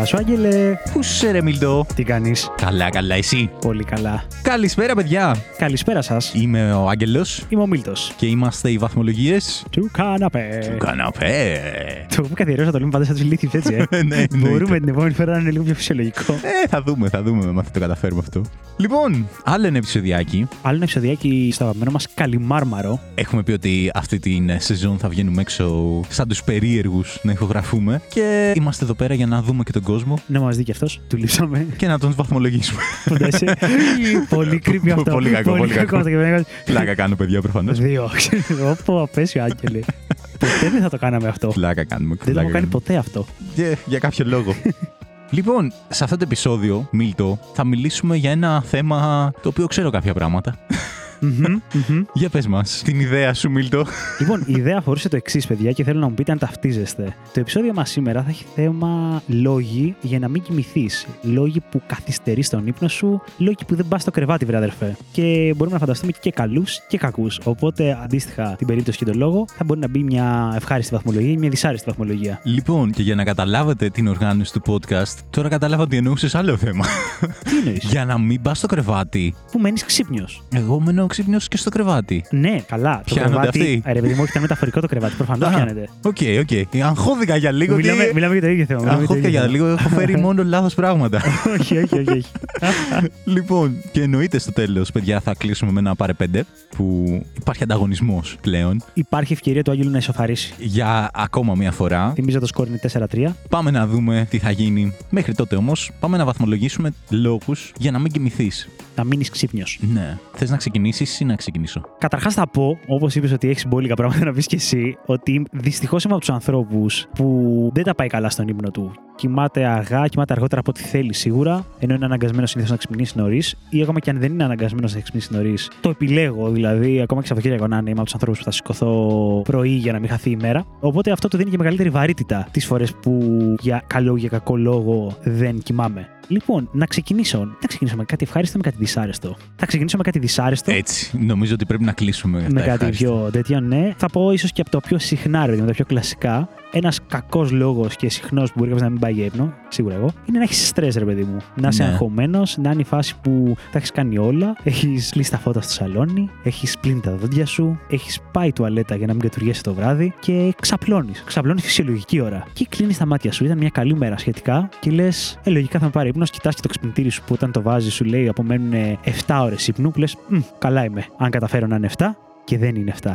Γεια σου, Άγγελε. Πού σε ρε Μιλτό. Τι κάνεις; Καλά, καλά, εσύ; Πολύ καλά. Καλησπέρα, παιδιά. Καλησπέρα σας. Είμαι ο Άγγελος Είμαι ο Μίλτος. και είμαστε οι βαθμολογίες Του καναπέ. του καναπέ. Το έχουμε καθιερώσει να το λέμε πάντα σαν τους ηλίθιου έτσι, ε. Ναι, εννοείται. Μπορούμε την επόμενη φορά να είναι λίγο πιο φυσιολογικό. Ε, θα δούμε, θα δούμε αν θα το καταφέρουμε αυτό. Λοιπόν, άλλο ένα επεισοδιάκι. Άλλο ένα επεισοδιάκι στο αγαπημένο μας Καλιμάρμαρο. Έχουμε πει ότι αυτή την σεζόν θα βγαίνουμε έξω σαν τους περίεργους να ηχογραφούμε. Και είμαστε εδώ πέρα για να δούμε και τον κόσμο Να μας δει και αυτός. Του λείψαμε. και να τον βαθμολογήσουμε. Φαντάζεσαι. Πολύ creepy αυτό. Πολύ κακό, πολύ κακό. αυτό. Και Πλάκα κάνω, παιδιά, προφανώς. Δύο. Όπω απέσιο, Άγγελε. Ποτέ δεν θα το κάναμε αυτό. Πλάκα κάνουμε. Δεν το έχω πλάκα κάνει κάνουμε. ποτέ αυτό. Για, για κάποιο λόγο. λοιπόν, σε αυτό το επεισόδιο, Μίλτο, θα μιλήσουμε για ένα θέμα το οποίο ξέρω κάποια πράγματα. Μμμ, μμμ. Για πες μας, την ιδέα σου, Μίλτο. Λοιπόν, η ιδέα αφορούσε το εξής, παιδιά, και θέλω να μου πείτε αν ταυτίζεστε. Το επεισόδιο μας σήμερα θα έχει θέμα λόγοι για να μην κοιμηθείς. Λόγοι που καθυστερείς τον ύπνο σου, λόγοι που δεν πας στο κρεβάτι, βρε αδερφέ. Και μπορούμε να φανταστούμε και καλούς και κακούς. Οπότε, αντίστοιχα την περίπτωση και τον λόγο, θα μπορεί να μπει μια ευχάριστη βαθμολογία ή μια δυσάρεστη βαθμολογία. Λοιπόν, και για να καταλάβετε την οργάνωση του podcast, τώρα κατάλαβα ότι εννοούσες άλλο θέμα. Τι εννοείς, για να μην πας στο κρεβάτι. Που μένεις ξύπνιος. Εγώ μένω ξύπνιος και στο κρεβάτι. Ναι, καλά. Το Πιάνονται κρεβάτι. αυτοί; Ε, Ρε, παιδί μου, όχι, ήταν μεταφορικό το κρεβάτι. Προφανώς Α, πιάνεται. OK, OK. Αγχώθηκα για λίγο. Μιλάμε, ότι... μιλάμε για το ίδιο θέμα. μιλάμε Αγχώθηκα το για ίδιο λίγο. Έχω φέρει μόνο λάθος πράγματα. θέμα. όχι, όχι, όχι. όχι. Λοιπόν, και εννοείται στο τέλος, παιδιά, θα κλείσουμε με ένα πάρε πέντε που υπάρχει ανταγωνισμός πλέον Υπάρχει ευκαιρία του Άγγελου να ισοφαρίσει. για ακόμα μία φορά. Θυμίζω το σκορ είναι 4-3. Πάμε να δούμε τι θα γίνει. Μέχρι τότε όμως, πάμε να βαθμολογήσουμε λόγους για να μην κοιμηθείς. Να μείνεις ξύπνιος. Ναι. Θες να ξεκινήσεις; Ή να ξεκινήσω. Καταρχάς θα πω, όπως είπες ότι έχεις μπόλικα πράγματα να πεις και εσύ, ότι δυστυχώς είμαι από τους ανθρώπους που δεν τα πάει καλά στον ύπνο του. Κοιμάται αργά, κοιμάται αργότερα από ό,τι θέλει σίγουρα, ενώ είναι αναγκασμένος συνήθως να ξυπνήσει νωρίς, ή ακόμα και αν δεν είναι αναγκασμένος να ξυπνήσει νωρίς. Το επιλέγω δηλαδή, ακόμα και Σαββατοκύριακο να είναι, είμαι από τους ανθρώπους που θα σηκωθώ πρωί για να μην χαθεί η μέρα. Οπότε αυτό του δίνει και μεγαλύτερη βαρύτητα τις φορές που για καλό ή για κακό λόγο δεν κοιμάμαι. Λοιπόν, να ξεκινήσω. Να ξεκινήσω με κάτι ευχάριστο ή με κάτι δυσάρεστο; Θα ξεκινήσω με κάτι δυσάρεστο. Έτσι. Νομίζω ότι πρέπει να κλείσουμε. Με τα κάτι ευχάριστα. πιο τέτοιο, ναι. Θα πω ίσως και από το πιο συχνά, ρε, παιδί μου, τα πιο κλασικά. Ένας κακός λόγος και συχνός που μπορεί κάποιος να μην πάει για ύπνο, σίγουρα εγώ, είναι να έχεις στρε, ρε παιδί μου. Να είσαι Ναι. αγχωμένος, να είναι η φάση που τα έχεις κάνει όλα. Έχεις κλείσει τα φώτα στο σαλόνι, έχεις πλύνει τα δόντια σου, έχεις πάει τουαλέτα για να μην κατουργέσαι το βράδυ και ξαπλώνεις. Ξαπλώνεις φυσιολογική ώρα. Και κλείνεις τα μάτια σου. Ήταν μια καλή μέρα σχετικά και λες, ε, λογικά θα με πάρει ύπνος. Κοιτάς και το ξυπνητήρι σου που όταν το βάζεις σου λέει απομένουν 7 ώρες ύπνου που λες, καλά είμαι. Αν καταφέρω να είναι 7 και δεν είναι 7.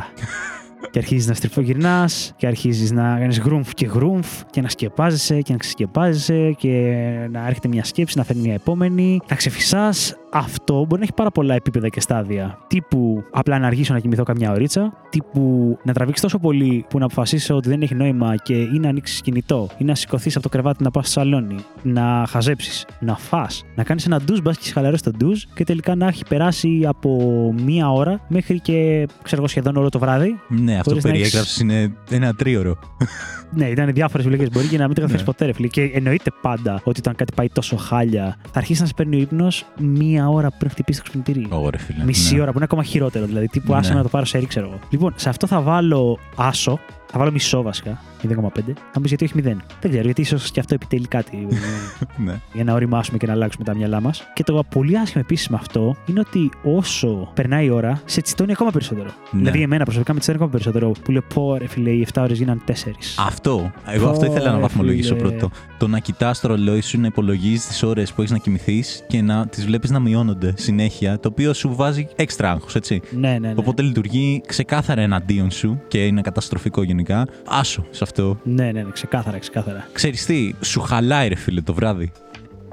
Και αρχίζεις να στριφογυρνάς και αρχίζεις να κάνεις γρούμφ και γρούμφ και να σκεπάζεσαι και να ξεσκεπάζεσαι και να έρχεται μια σκέψη, να φέρνει μια επόμενη, να ξεφυσάς. Αυτό μπορεί να έχει πάρα πολλά επίπεδα και στάδια. Τύπου απλά να αργήσω να κοιμηθώ καμιά ωρίτσα, τύπου να τραβήξεις τόσο πολύ που να αποφασίσω ότι δεν έχει νόημα και ή να ανοίξεις κινητό, ή να σηκωθείς από το κρεβάτι να πας στο σαλόνι, να χαζέψεις, να φά, να κάνεις ένα ντουζ, μπας και χαλαρό το ντουζ και τελικά να έχει περάσει από μία ώρα μέχρι και ξέρω εγώ σχεδόν όλο το βράδυ Ναι, αυτό που Χωρίς να έχεις- περιέγραψε είναι ένα τρίωρο. Ναι, ήταν διάφορες επιλογές. Μπορεί και να μην το καταφέρει Ναι. ποτέ, ρε φίλε. Και εννοείται πάντα ότι όταν κάτι πάει τόσο χάλια, θα αρχίσεις να σε παίρνει ο ύπνος μία ώρα πριν χτυπήσει το ξυπνητήρι. Ωραία, φίλε. Μισή ναι. ώρα που είναι ακόμα χειρότερο. Δηλαδή, τύπου Ναι. άσο να το πάρω σε ξέρω εγώ. Λοιπόν, σε αυτό θα βάλω άσο. Θα βάλω μισό βασικά. 0,5. Θα μου πεις γιατί όχι 0. Δεν ξέρω, γιατί ίσως και αυτό επιτελεί κάτι. ε, Ναι. για να οριμάσουμε και να αλλάξουμε τα μυαλά μας. Και το πολύ άσχημο επίσης με αυτό είναι ότι όσο περνάει η ώρα, σε τσιτώνει ακόμα περισσότερο. Ναι. Δηλαδή, εμένα προσωπικά με τσιτώνει ακόμα περισσότερο. Που λέω, πω ρε φίλε, οι 7 ώρες γίνανε 4. Αυτό. Εγώ αυτό ήθελα να Ωρε, βαθμολογήσω φίλε. πρώτο. Το να κοιτάς το ρολόι σου, να υπολογίζεις τις ώρες που έχεις να κοιμηθείς και να τις βλέπεις να μειώνονται συνέχεια, το οποίο σου βάζει έξτρα άγχος, έτσι. Ναι, ναι, ναι. Οπότε λειτουργεί ξεκάθαρα εναντίον σου και είναι καταστροφικό γενικά. Άσο σε αυτό. Ναι, ναι, ναι, ξεκάθαρα, ξεκάθαρα. Ξέρεις τι, σου χαλάει ρε φίλε το βράδυ.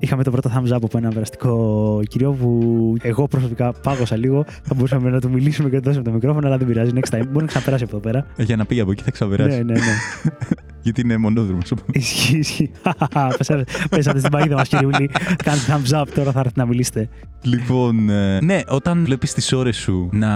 Είχαμε το πρώτο thumbs up από ένα περαστικό κύριο που εγώ προσωπικά πάγωσα λίγο. Θα μπορούσαμε να του μιλήσουμε και να του δώσουμε το μικρόφωνο, αλλά δεν πειράζει. Next time. Μπορεί να ξαναπεράσει από εδώ πέρα. Ε, Για να πήγε από εκεί θα ξαβεράσει. Ναι, ναι, ναι. Γιατί είναι μονόδρομος. Ισχύει, ισχύει. Πέσατε- Πέσατε στην παγίδα μας, κυριούλη. Κάντε thumbs up, τώρα θα έρθετε να μιλήσετε. λοιπόν, ε, ναι, όταν βλέπεις τις ώρες σου να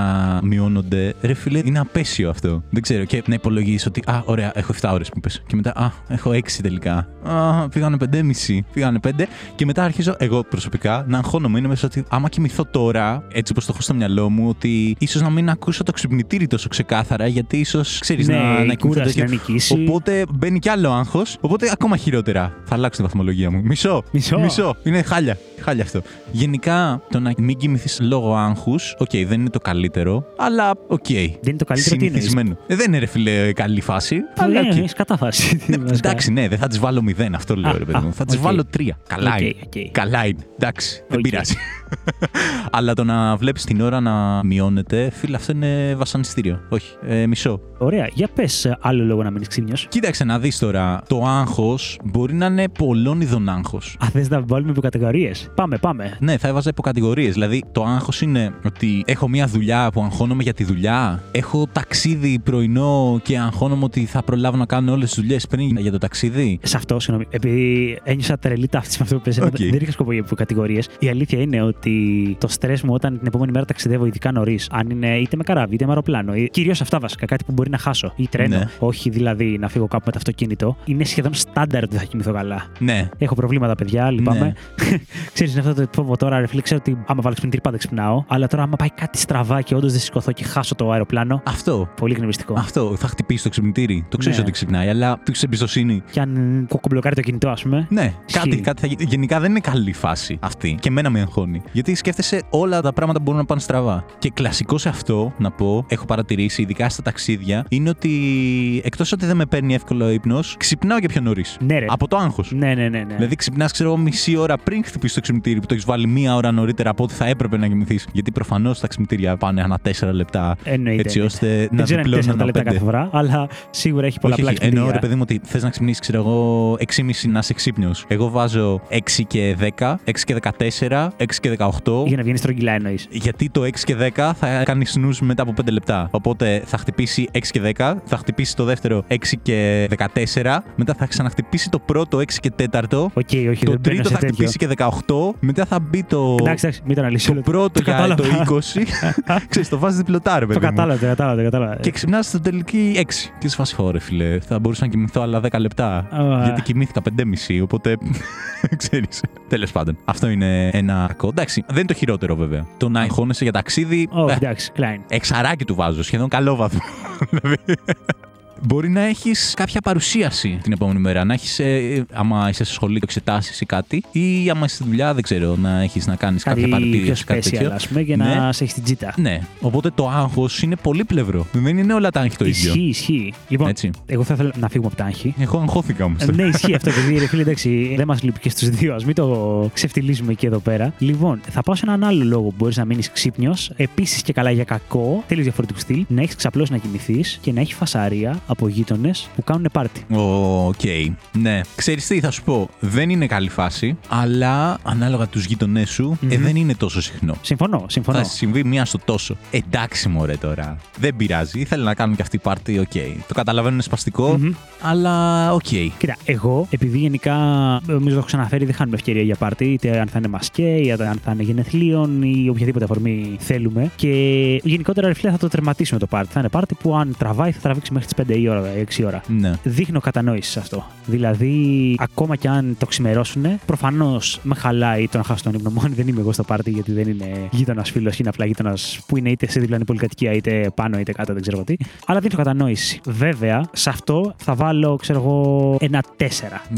μειώνονται, ρε φίλε, είναι απέσιο αυτό. Δεν ξέρω. Και να υπολογίσει ότι, Α, ωραία, έχω 7 ώρες που πες. Και μετά, Α, έχω 6 τελικά. Α, πήγανε 5,5. Πήγανε 5. Και μετά αρχίζω εγώ προσωπικά να αγχώνομαι. Είναι μέσα ότι άμα κοιμηθώ τώρα, έτσι όπως το έχω στο μυαλό μου, ότι ίσως να μην ακούσω το ξυπνητήρι τόσο ξεκάθαρα, γιατί ίσως ξέρεις Ναι, να, να η κοιμηθώ κούραση τέτοιο. να νικήσει. Οπότε μπαίνει κι άλλο άγχος. Οπότε ακόμα χειρότερα. Θα αλλάξω τη βαθμολογία μου. Μισό. Μισό. Είναι χάλια. Χάλια αυτό. Γενικά, το να μην κοιμηθείς λόγω άγχους, οκ, δεν είναι το καλύτερο, αλλά οκ. Δεν είναι το καλύτερο τι είναι. Συνηθισμένο. Ε, δεν είναι ρε φίλε καλή φάση. Αλλά Ναι, οκ. έχεις κατάφαση. Ναι, εντάξει, ναι, δεν θα τι βάλω μηδέν, αυτό λέω Α, ρε παιδί α, μου. Θα τι οκ. βάλω τρία. Καλά Οκ, είναι. Οκ. Καλά είναι. Εντάξει, δεν Οκ. πειράζει. Αλλά το να βλέπεις την ώρα να μειώνεται, φίλε, αυτό είναι βασανιστήριο. Όχι, ε, μισό. Ωραία. Για πες άλλο λόγο να μείνεις ξύπνιος. Κοίταξε να δεις τώρα. Το άγχος μπορεί να είναι πολλών ειδών άγχος. Αν θες να βάλουμε υποκατηγορίες. Πάμε, πάμε. Ναι, θα έβαζα υποκατηγορίες. Δηλαδή, το άγχος είναι ότι έχω μια δουλειά που αγχώνομαι για τη δουλειά. Έχω ταξίδι πρωινό και αγχώνομαι ότι θα προλάβω να κάνω όλες τις δουλειές πριν για το ταξίδι. Σε αυτό, συγγνώμη, επειδή ένιωσα τρελή ταύτιση με αυτό που πες, Οκ. δεν είχα σκοπό για υποκατηγορίες. Η αλήθεια είναι ότι το στρες μου όταν την επόμενη μέρα ταξιδεύω, ειδικά νωρίς, αν είναι είτε με καράβι είτε με αεροπλάνο, κυρίως αυτά βασικά, κάτι που μπορεί να χάσω, ή τρένο, Ναι. όχι δηλαδή να φύγω κάπου με το αυτοκίνητο, είναι σχεδόν στάνταρ ότι θα κοιμηθώ καλά. Ναι, Έχω προβλήματα, παιδιά, λυπάμαι. Ναι. Ξέρεις, είναι αυτό το φόβο τώρα, ρε φίλε, ξέρω ότι άμα βάλω ξυπνητήρι πάντα ξυπνάω. Αλλά τώρα, άμα πάει κάτι στραβά και όντως δεν σηκωθώ και χάσω το αεροπλάνο, αυτό. πολύ εκνευριστικό. Αυτό. Θα χτυπήσει το ξυπνητήρι. Το ξέρεις Ναι. ότι ξυπνάει, αλλά του έχει εμπιστοσύνη. Και αν κοκομπλοκάρει το κινητό, ας πούμε. Ναι, κάτι, Ισχύει. κάτι θα γίνει. Γενικά δεν είναι καλή φάση αυτή. Και εμένα με αγχώνει. Γιατί σκέφτεσαι όλα τα πράγματα που μπορούν να πάνε στραβά. Και κλασικό σε αυτό, να πω, έχω παρατηρήσει, ειδικά στα ταξίδια, είναι ότι εκτός ότι δεν με παίρνει εύκολο ο ύπνος, ξυπνάω και πιο νωρίς. Ναι, ρε. Από το άγχος. Ναι, ναι, ναι. ναι. Δηλαδή ξυπνάς, ξέρω εγώ, μισή ώρα πριν χτυπήσεις το ξυπνητήρι που το έχεις βάλει μία ώρα νωρίτερα από ό,τι θα έπρεπε να κοιμηθείς. Γιατί προφανώς τα ξυπνητήρια πάνε ανά τέσσερα λεπτά. Εννοείται, έτσι εννοείται. ώστε Δεν να ξέρω αν είναι διπλώνουν 4 ανά λεπτά κάθε πέντε. φορά, αλλά σίγουρα έχει Όχι, πολλαπλά όχι, εννοώ ρε ξυπνητήρια. παιδί μου ότι θες να ξυπνήσεις, ξέρω εγώ, 6,5 να είσαι ξύπνιος. Εγώ βάζω 6 και 10, 6 και 14, 6 και 18. Για να βγαίνει στρογγυλά εννοείς. Γιατί το 6 και 10 θα κάνει snooze μετά από 5 λεπτά. Οπότε θα χτυπήσει 6 και 10, θα χτυπήσει το δεύτερο 6 και 14, μετά θα ξαναχτυπήσει το πρώτο 6 και 4. Οκ, όχι, Το δεν μπαίνω τρίτο σε θα τέτοιο. χτυπήσει και 18, μετά θα μπει το. Εντάξει, εντάξει, μην το αναλύσω. Το πρώτο για κατάλαβα. το 20. Ξέρεις, το βάζεις διπλωτά, ρε Το παιδί μου. κατάλαβα, το κατάλαβα, το κατάλαβα. Και ξυπνάς στο τελική 6. Και σε φάση φόρε, φίλε. Θα μπορούσα να κοιμηθώ άλλα 10 λεπτά. Α. γιατί κοιμήθηκα 5,5. Οπότε. ξέρεις. Τέλος πάντων. Αυτό είναι ένα κακό. Εντάξει, δεν είναι το χειρότερο βέβαια. Το να αγχώνεσαι για ταξίδι. Όχι, ε, εντάξει, Klein. εξαράκι του βάζω. Σχεδόν καλό βαθμό. Δηλαδή, Μπορεί να έχεις κάποια παρουσίαση την επόμενη μέρα. Να έχεις, ε, άμα είσαι στο σχολείο, εξετάσεις ή κάτι. Ή άμα είσαι στη δουλειά, δεν ξέρω, να έχεις να κάνεις κάποια Κάτι πιο παρατήρηση, κάτι special, τέτοιο. ας πούμε, για Ναι. να σε έχεις την τζίτα. Ναι. Οπότε το άγχος είναι πολύπλευρο. Δεν είναι όλα τα άγχη το ίδιο. Ισχύει, ισχύει. Λοιπόν, Έτσι. εγώ θα ήθελα να φύγουμε από τα άγχη. Εγώ αγχώθηκα όμως. Ε, ναι, ισχύει αυτό, επειδή ρε φίλε, εντάξει, δεν μας λείπει και στους δύο. Ας μην το ξεφτιλίζουμε εκεί εδώ πέρα. Λοιπόν, θα πάω σε έναν άλλο λόγο που μπορείς να μείνεις ξύπνιος. Επίσης και καλά για κακό, τελείω διαφορετικού στυλ. Να έχεις ξαπλώσει να κοιμηθείς και να έχεις φασαρία από γείτονες που κάνουν πάρτι. Οκ. Ναι. Ξέρεις τι, θα σου πω; Δεν είναι καλή φάση, αλλά ανάλογα τους γείτονές σου, ε, Μμμ. δεν είναι τόσο συχνό. Συμφωνώ, συμφωνώ. Θα συμβεί μία στο τόσο. Εντάξει, μωρέ τώρα. Δεν πειράζει. Ήθελαν να κάνουν και αυτοί πάρτι, οκ. Το καταλαβαίνω είναι σπαστικό, Μμμ. αλλά οκ. Κοίτα, εγώ, επειδή γενικά νομίζω το έχω ξαναφέρει, δεν χάνουμε ευκαιρία για πάρτι, είτε αν θα είναι μασκέ, είτε αν θα είναι γενεθλίων ή οποιαδήποτε αφορμή θέλουμε. Και γενικότερα, ρε φίλε, θα το τερματίσουμε το πάρτι. Θα είναι πάρτι που αν τραβάει θα τραβήξει μέχρι τις 5 η ώρα, 6 η ώρα. Ναι. Δείχνω κατανόηση σε αυτό. Δηλαδή, ακόμα κι αν το ξημερώσουν, προφανώς με χαλάει το να χάσω τον ύπνο μου. αν Δεν είμαι εγώ στο πάρτι, γιατί δεν είναι γείτονας φίλος, είναι απλά γείτονας που είναι είτε σε διπλανή πολυκατοικία, είτε πάνω είτε κάτω, δεν ξέρω τι. Αλλά δείχνω κατανόηση. Βέβαια, σε αυτό θα βάλω, ξέρω εγώ, ένα 4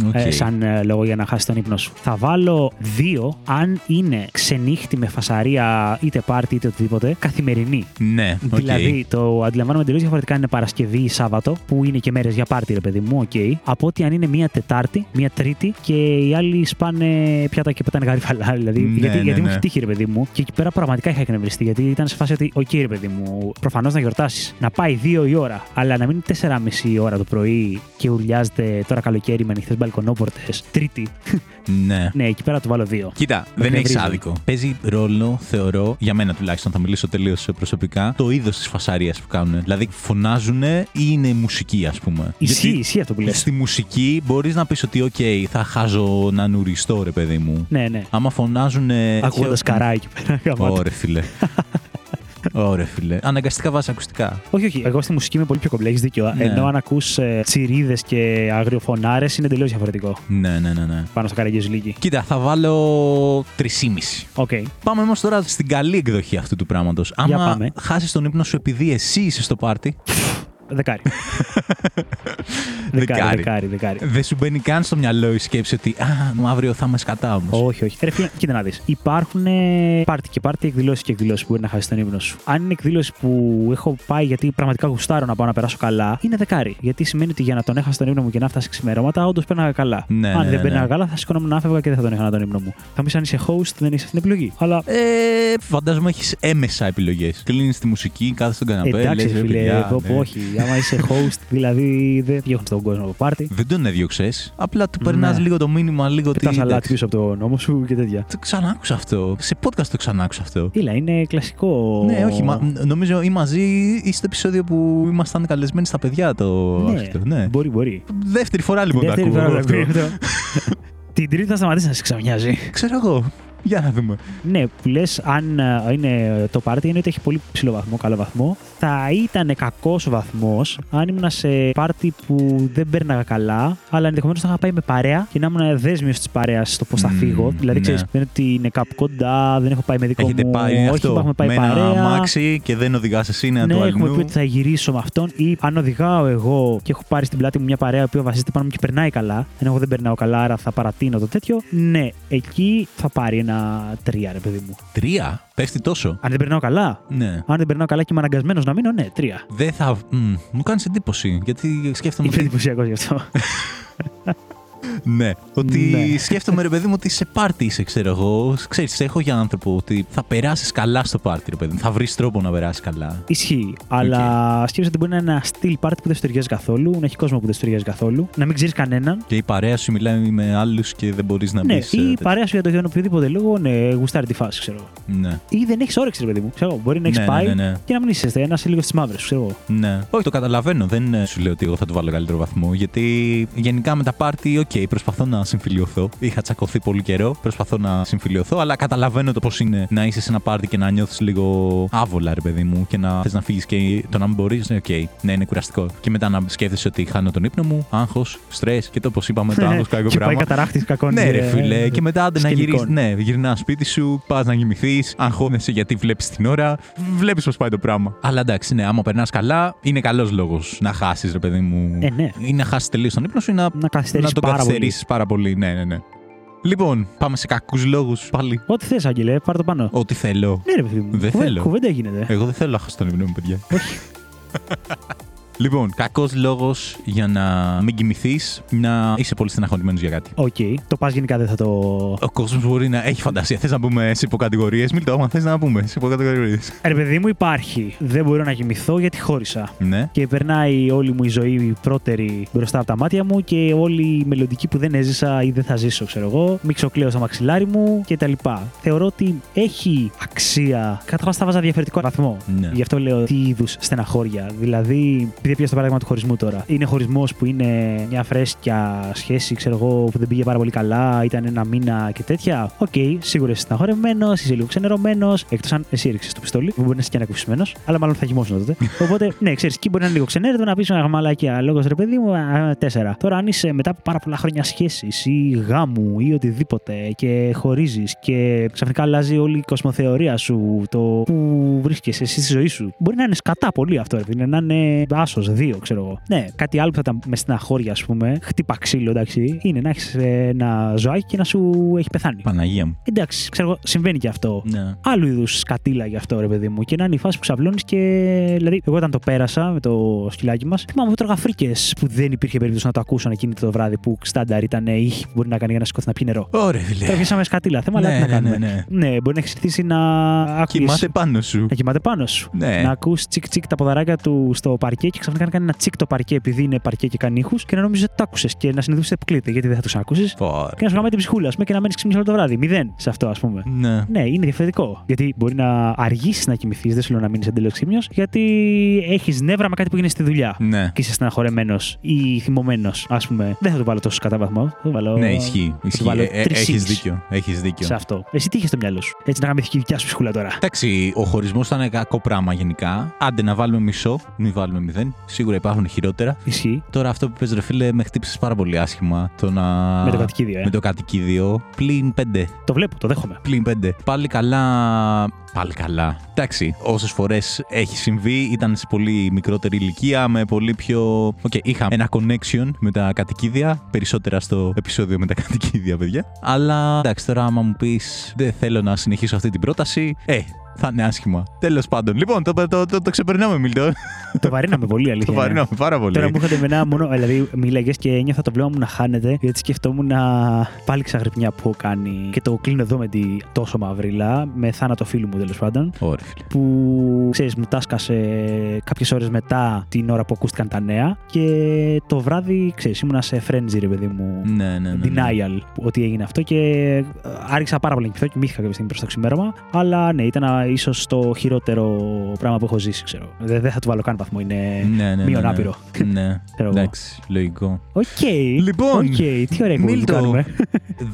Οκ. ε, σαν ε, λόγο για να χάσεις τον ύπνο σου. Θα βάλω 2 αν είναι ξενύχτι με φασαρία, είτε πάρτι είτε οτιδήποτε, καθημερινή. Ναι, οκ. Δηλαδή, το αντιλαμβάνομαι εντελώς διαφορετικά αν είναι Παρασκευή ή Σάββατο, που είναι και μέρες για πάρτι, ρε παιδί μου, οκ. Από ότι αν είναι μία Τετάρτη, μία Τρίτη και οι άλλοι σπάνε πιάτα και πετάνε γαρίφαλα. Δηλαδή, Ναι, γιατί, ναι, γιατί μου ναι. έχει τύχει, ρε παιδί μου. Και εκεί πέρα πραγματικά είχα εκνευριστεί. Γιατί ήταν σε φάση ότι, οκ, ρε παιδί μου, προφανώς να γιορτάσεις. Να πάει δύο η ώρα, αλλά να μείνει 4,5 η ώρα το πρωί και ουρλιάζετε τώρα καλοκαίρι με ανοιχτές μπαλκονόπορτες. Τρίτη. Ναι. ναι, εκεί πέρα του βάλω δύο. Κοίτα, Με δεν έχεις εκνευρίζει. άδικο. Παίζει ρόλο, θεωρώ, για μένα τουλάχιστον, θα μιλήσω τελείως προσωπικά, το είδος της φασαρίας που κάνουν. Δηλαδή, φωνάζουν ή είναι μουσική, ας πούμε. Ισχύει, Γιατί ισχύει αυτό που λες. Στη μουσική μπορείς να πεις ότι, OK, θα χάζω να νουριστώ, ρε παιδί μου. Ναι, ναι. Άμα φωνάζουν. Ακούγοντας καρά εκεί πέρα. γαμάτο. Ωρε, φίλε. Ωραία, φίλε. Αναγκαστικά βάζεις ακουστικά. όχι, όχι. Εγώ στη μουσική είμαι πολύ πιο κομπλέ, έχεις δίκιο. Ναι. Ενώ αν ακούς ε, τσιρίδες και αγριοφωνάρες είναι τελείως διαφορετικό. Ναι, ναι, ναι, ναι. Πάνω στο καραγκιοζηλίκι. Κοίτα, θα βάλω 3,5. Οκ. Πάμε όμως τώρα στην καλή εκδοχή αυτού του πράγματος. Άμα πάμε. χάσεις τον ύπνο σου επειδή εσύ είσαι στο πάρτι, Δεκάρι. Δεκάρι. δεκάρι, δεκάρι, δεκάρι. δεν σου μπαίνει καν στο μυαλό η σκέψη ότι Α, αύριο θα είμαι σκατά όμως. Όχι, όχι. Ρε φίλε, κοίτα να δεις. Υπάρχουν ε, πάρτι και πάρτι, εκδηλώσεις και εκδηλώσεις που μπορεί να χάσεις τον ύπνο σου. Αν είναι εκδήλωση που έχω πάει γιατί πραγματικά γουστάρω να πάω να περάσω καλά, είναι δεκάρι. Γιατί σημαίνει ότι για να τον έχασα τον ύπνο μου και να φτάσει ξημερώματα, όντως πέρναγα καλά. Ναι, αν ναι, δεν ναι. πέρναγα καλά, θα σηκώνομαι να φεύγα και δεν θα τον έχανα τον ύπνο μου. Θα μου πει αν είσαι host, δεν έχει αυτή την επιλογή. Αλλά Ε, φαντάζομαι έχεις έμεσα επιλογές. Κλείνεις τη μουσική, κάθεσαι στον καναπέ. εντάξει, λες, ρε, φίλε, παιδιά, εδώ που ναι. όχι. Άμα είσαι host, δηλαδή δεν διώχνεις τον κόσμο από πάρτι. Δεν τον έδιωξες. Απλά του περνάς Ναι. λίγο το μήνυμα, λίγο τι. Πετά αλάτι εντάξει. πίσω από το νόμο σου και τέτοια. Το ξανάκουσα αυτό. Σε podcast το ξανάκουσα αυτό. Ήλα, είναι κλασικό. Ναι, όχι. Μα, νομίζω ή μαζί ή στο επεισόδιο που ήμασταν καλεσμένοι στα παιδιά το. Ναι, αυτό, ναι. Μπορεί, μπορεί. Δεύτερη φορά λοιπόν το Δεύτερη ακούω φορά αυτό. που ακούω αυτό. Την τρίτη θα σταματήσει να σε ξαμοιάζει. Ξέρω εγώ. Για να δούμε. Ναι, που λες, αν ε, είναι το πάρτι, είναι ότι έχει πολύ ψηλό βαθμό, καλό βαθμό. Θα ήταν κακός βαθμός αν ήμουν σε πάρτι που δεν πέρναγα καλά, αλλά ενδεχομένως θα είχα πάει με παρέα και να ήμουν δέσμιος της παρέας στο πώς θα Μμμ, φύγω. Δηλαδή, ναι. ξέρεις, δεν είναι ότι είναι κάπου κοντά, δεν έχω πάει με δικό Έχετε μου. πάει όχι, αυτό. έχουμε πάει με παρέα. ένα αμάξι και δεν οδηγάς εσύ, είναι Ναι, του έχουμε πει αλλού. ότι θα γυρίσω με αυτόν ή αν οδηγάω εγώ και έχω πάρει στην πλάτη μου μια παρέα που βασίζεται πάνω μου και περνάει καλά, ενώ εγώ δεν περνάω καλά, άρα θα παρατείνω το τέτοιο. Ναι, εκεί θα πάρει ένα τρία, ρε παιδί μου. Τρία; Πέφτει τόσο; Αν δεν περνάω καλά, Ναι. αν δεν περνάω καλά και είμαι αναγκασμένος να μείνω, ναι, τρία. Δεν θα. Μμ, μου κάνεις εντύπωση. Γιατί σκέφτομαι. Είμαι ότι- εντυπωσιακός γι' αυτό. Ναι. Ότι Ναι. σκέφτομαι, ρε παιδί μου, ότι σε πάρτι είσαι, ξέρω εγώ. Ξέρεις, έχω για άνθρωπο ότι θα περάσεις καλά στο πάρτι, ρε παιδί μου. Θα βρεις τρόπο να περάσεις καλά. Ισχύει. Αλλά σκέφτεσαι ότι μπορεί να είναι ένα στυλ πάρτι που δεν σου ταιριάζει καθόλου, να έχει κόσμο που δεν σου ταιριάζει καθόλου, να μην ξέρεις κανέναν. Και η παρέα σου μιλάει με άλλους και δεν μπορείς να μπεις. Ναι, ή η παρέα σου για το οποιοδήποτε λόγο, ναι, γουστάρει τη φάση, ξέρω εγώ. Ναι. Ή δεν έχεις όρεξη, ρε παιδί μου. Ξέρω, εγώ, μπορεί να έχεις Ναι, πάει ναι, ναι, ναι. και να μην είσαι, να είσαι λίγο στις μαύρες, ξέρω εγώ. Ναι. Όχι, το καταλαβαίνω. Δεν ε, σου λέω ότι εγώ θα του βάλω καλύτερο βαθμό. Γιατί γενικά με τα πάρτι, οκ, προσπαθώ να συμφιλιωθώ. Είχα τσακωθεί πολύ καιρό. Προσπαθώ να συμφιλιωθώ. Αλλά καταλαβαίνω το πώς είναι να είσαι σε ένα πάρτι και να νιώθεις λίγο άβολα, ρε παιδί μου. Και να θες να φύγεις και το να μην μπορείς. Ναι, οκ, ναι, είναι κουραστικό. Και μετά να σκέφτεσαι ότι χάνω τον ύπνο μου, άγχος, στρες και το όπως είπαμε, το άγχος κακό και πάει πράγμα. καταράχτης κακών. Ναι, ρε ε, φίλε. Και μετά άντε να σκηνικών. γυρίσεις. Ναι, γυρνάς σπίτι σου, πας να κοιμηθείς, αγχώνεσαι γιατί βλέπεις την ώρα. Βλέπεις πώς πάει το πράγμα. Αλλά εντάξει, ναι, άμα περνάς καλά, είναι καλός λόγος να χάσεις, ρε παιδί μου. Ε, ναι. Ή να χάσεις τελείως τον ύπνο σου ή να, Να καθυστερήσεις τον πάρα πολύ. καθυστερήσει πάρα πολύ. Ναι, ναι, ναι. Λοιπόν, πάμε σε κακούς λόγους πάλι. Ό,τι θες, Άγγελε, πάρ το πάνω. Ό,τι θέλω. Ναι, ρε παιδί μου. Δεν κουβέ- θέλω. Κουβέντα γίνεται. Εγώ δεν θέλω να χάσω τον ύπνο μου, παιδιά. Όχι. Λοιπόν, κακός λόγος για να μην κοιμηθείς, να είσαι πολύ στεναχωρημένος για κάτι. Οκ. Το πας γενικά δεν θα το. Ο κόσμος μπορεί να έχει φαντασία. Θες να πούμε σε υποκατηγορίες; Μην το άμα θες να πούμε σε υποκατηγορίες. Ρε παιδί μου, υπάρχει. Δεν μπορώ να κοιμηθώ γιατί χώρισα. Ναι. Και περνάει όλη μου η ζωή πρώτερη μπροστά από τα μάτια μου και όλη η μελλοντική που δεν έζησα ή δεν θα ζήσω, ξέρω εγώ. Μίξω κλαίω στα μαξιλάρι μου κτλ. Θεωρώ ότι έχει αξία. Καταρχάς θα βάζα διαφορετικό βαθμό. Ναι. Γι' αυτό λέω τι είδους στεναχώρια. Δηλαδή, επειδή πια στο παράδειγμα του χωρισμού τώρα. Είναι χωρισμός που είναι μια φρέσκια σχέση, ξέρω εγώ, που δεν πήγε πάρα πολύ καλά, ήταν ένα μήνα και τέτοια. Οκ, σίγουρα είσαι στεναχωρημένος, είσαι λίγο ξενερωμένος. Εκτός αν εσύ έριξες το πιστόλι, που μπορεί να είσαι και ανακουφισμένος, αλλά μάλλον θα κοιμόσουν τότε. Οπότε, ναι, ξέρεις, εκεί μπορεί να είναι λίγο ξενέρωτο να πεις ένα μαλάκια λόγος ρε παιδί μου, α, τέσσερα. Τώρα, αν είσαι μετά από πάρα πολλά χρόνια σχέσης ή γάμου ή οτιδήποτε και χωρίζεις και ξαφνικά αλλάζει όλη η κοσμοθεωρία σου, το που βρίσκεσαι εσύ στη ζωή σου. Μπορεί να είναι σκατά πολύ αυτό, ρε φίλε, να είναι άσο, δύο, ξέρω εγώ. Ναι, κάτι άλλο που θα ήταν με στεναχώρια, ας πούμε, χτύπα ξύλο, εντάξει, είναι να έχεις ένα ζωάκι και να σου έχει πεθάνει. Παναγία μου. Εντάξει, ξέρω εγώ, συμβαίνει και αυτό. Ναι. Άλλου είδους σκατίλα γι' αυτό, ρε παιδί μου. Και να είναι η φάση που ξαπλώνεις και. Δηλαδή, εγώ όταν το πέρασα με το σκυλάκι μας, θυμάμαι που τρώγα φρίκες που δεν υπήρχε περίπτωση να το ακούσαν εκείνη το βράδυ που στάνταρ ήταν ήχη που μπορεί να κάνει για να σηκώθει να πιει νερό. Ωραία, φίλε. Τώρα πιάσαμε σκατήλα. Θέμα, αλλά Ναι, τι να ναι, κάνουμε. ναι, ναι. μπορεί να έχεις ζητήσει να ακούσει. Κοιμάται πάνω σου. Να κοιμάται πάνω σου. Ναι. Να ακούς τσικ τσικ τα ποδαράκια του στο παρκέ και και ξαφνικά να κάνει ένα τσικ το παρκέ επειδή είναι παρκέ και κάνει ήχους και να νόμιζε ότι το άκουσες και να συνειδητοποιήσει ότι κλείται γιατί δεν θα τους άκουσες. Φορ. Και να σου γαμάει την ψυχούλα, ας πούμε, και να μένεις ξύπνης όλο το βράδυ. Μηδέν σε αυτό, ας πούμε. Ναι. Ναι, είναι διαφορετικό. Γιατί μπορεί να αργήσεις να κοιμηθείς, δεν σου λέω να μείνεις εντελώς ξύπνιος, γιατί έχεις νεύρα με κάτι που γίνει στη δουλειά. Ναι. Και είσαι στεναχωρεμένος ή θυμωμένος, ας πούμε. Δεν θα το βάλω τόσο κατά βαθμό. Θα το βάλω... Ναι, ισχύει. θα το ισχύει. βάλω Ε, τρεις Έχεις ύψ δίκιο. Έχεις δίκιο. Σε αυτό. Εσύ τι είχες στο μυαλό σου. Έτσι να γαμηθεί και η δικιά σου ψυχούλα τώρα; Εντάξει, ο χωρισμός ήταν κακό πράγμα γενικά. Άντε να βάλουμε μισό, μην βάλουμε μηδέν. Σίγουρα υπάρχουν χειρότερα. Ισχύει. Τώρα αυτό που πες ρε φίλε με χτύπησες πάρα πολύ άσχημα. Το να... Με το κατοικίδιο, ε. Με το κατοικίδιο. Πλην πέντε. Το βλέπω, το δέχομαι. Πλην πέντε. Πάλι καλά. Πάλι καλά. Εντάξει, όσες φορές έχει συμβεί ήταν σε πολύ μικρότερη ηλικία, με πολύ πιο. Οκ, είχα ένα connection με τα κατοικίδια. Περισσότερα στο επεισόδιο με τα κατοικίδια, παιδιά. Αλλά εντάξει, τώρα άμα μου πεις δεν θέλω να συνεχίσω αυτή την πρόταση, ε, θα είναι άσχημα. Τέλος πάντων. Λοιπόν, το, το, το, το ξεπερνάμε, Μιλτό. το βαρύναμε πολύ, το αλήθεια. είναι. βαρύναμε πάρα πολύ. Τώρα μου είχατε με ένα μόνο. Δηλαδή, μίλαγες και ένιωθα το βλέμμα μου να χάνεται, γιατί σκεφτόμουν να πάλι ξαγρυπνιά που έχω κάνει. Και το κλείνω εδώ με τη τόσο μαυρίλα, με θάνατο φίλου μου τέλος πάντων. Ωραία, φίλε. Που ξέρεις, μου τάσκασε κάποιες ώρες μετά την ώρα που ακούστηκαν τα νέα. Και το βράδυ, ξέρεις, ήμουνα σε frenzy, ρε παιδί μου. Ναι, ναι, ναι. ναι. Denial ότι έγινε αυτό και ε, άρχισα πάρα πολύ να κοιμηθώ και μύθηκα κάποια στιγμή προς το ξημέρωμα. Αλλά ναι, ήταν ίσως το χειρότερο πράγμα που έχω ζήσει, ξέρω. Δεν, δεν θα του βάλω καν βαθμό, είναι Ναι, ναι, ναι, μείον ναι. άπειρο. Ναι, Ξέρω εγώ. εντάξει, λογικό. Οκ. Λοιπόν, Οκ, τι ωραία εκπομπή που Μίλτο, κάνουμε.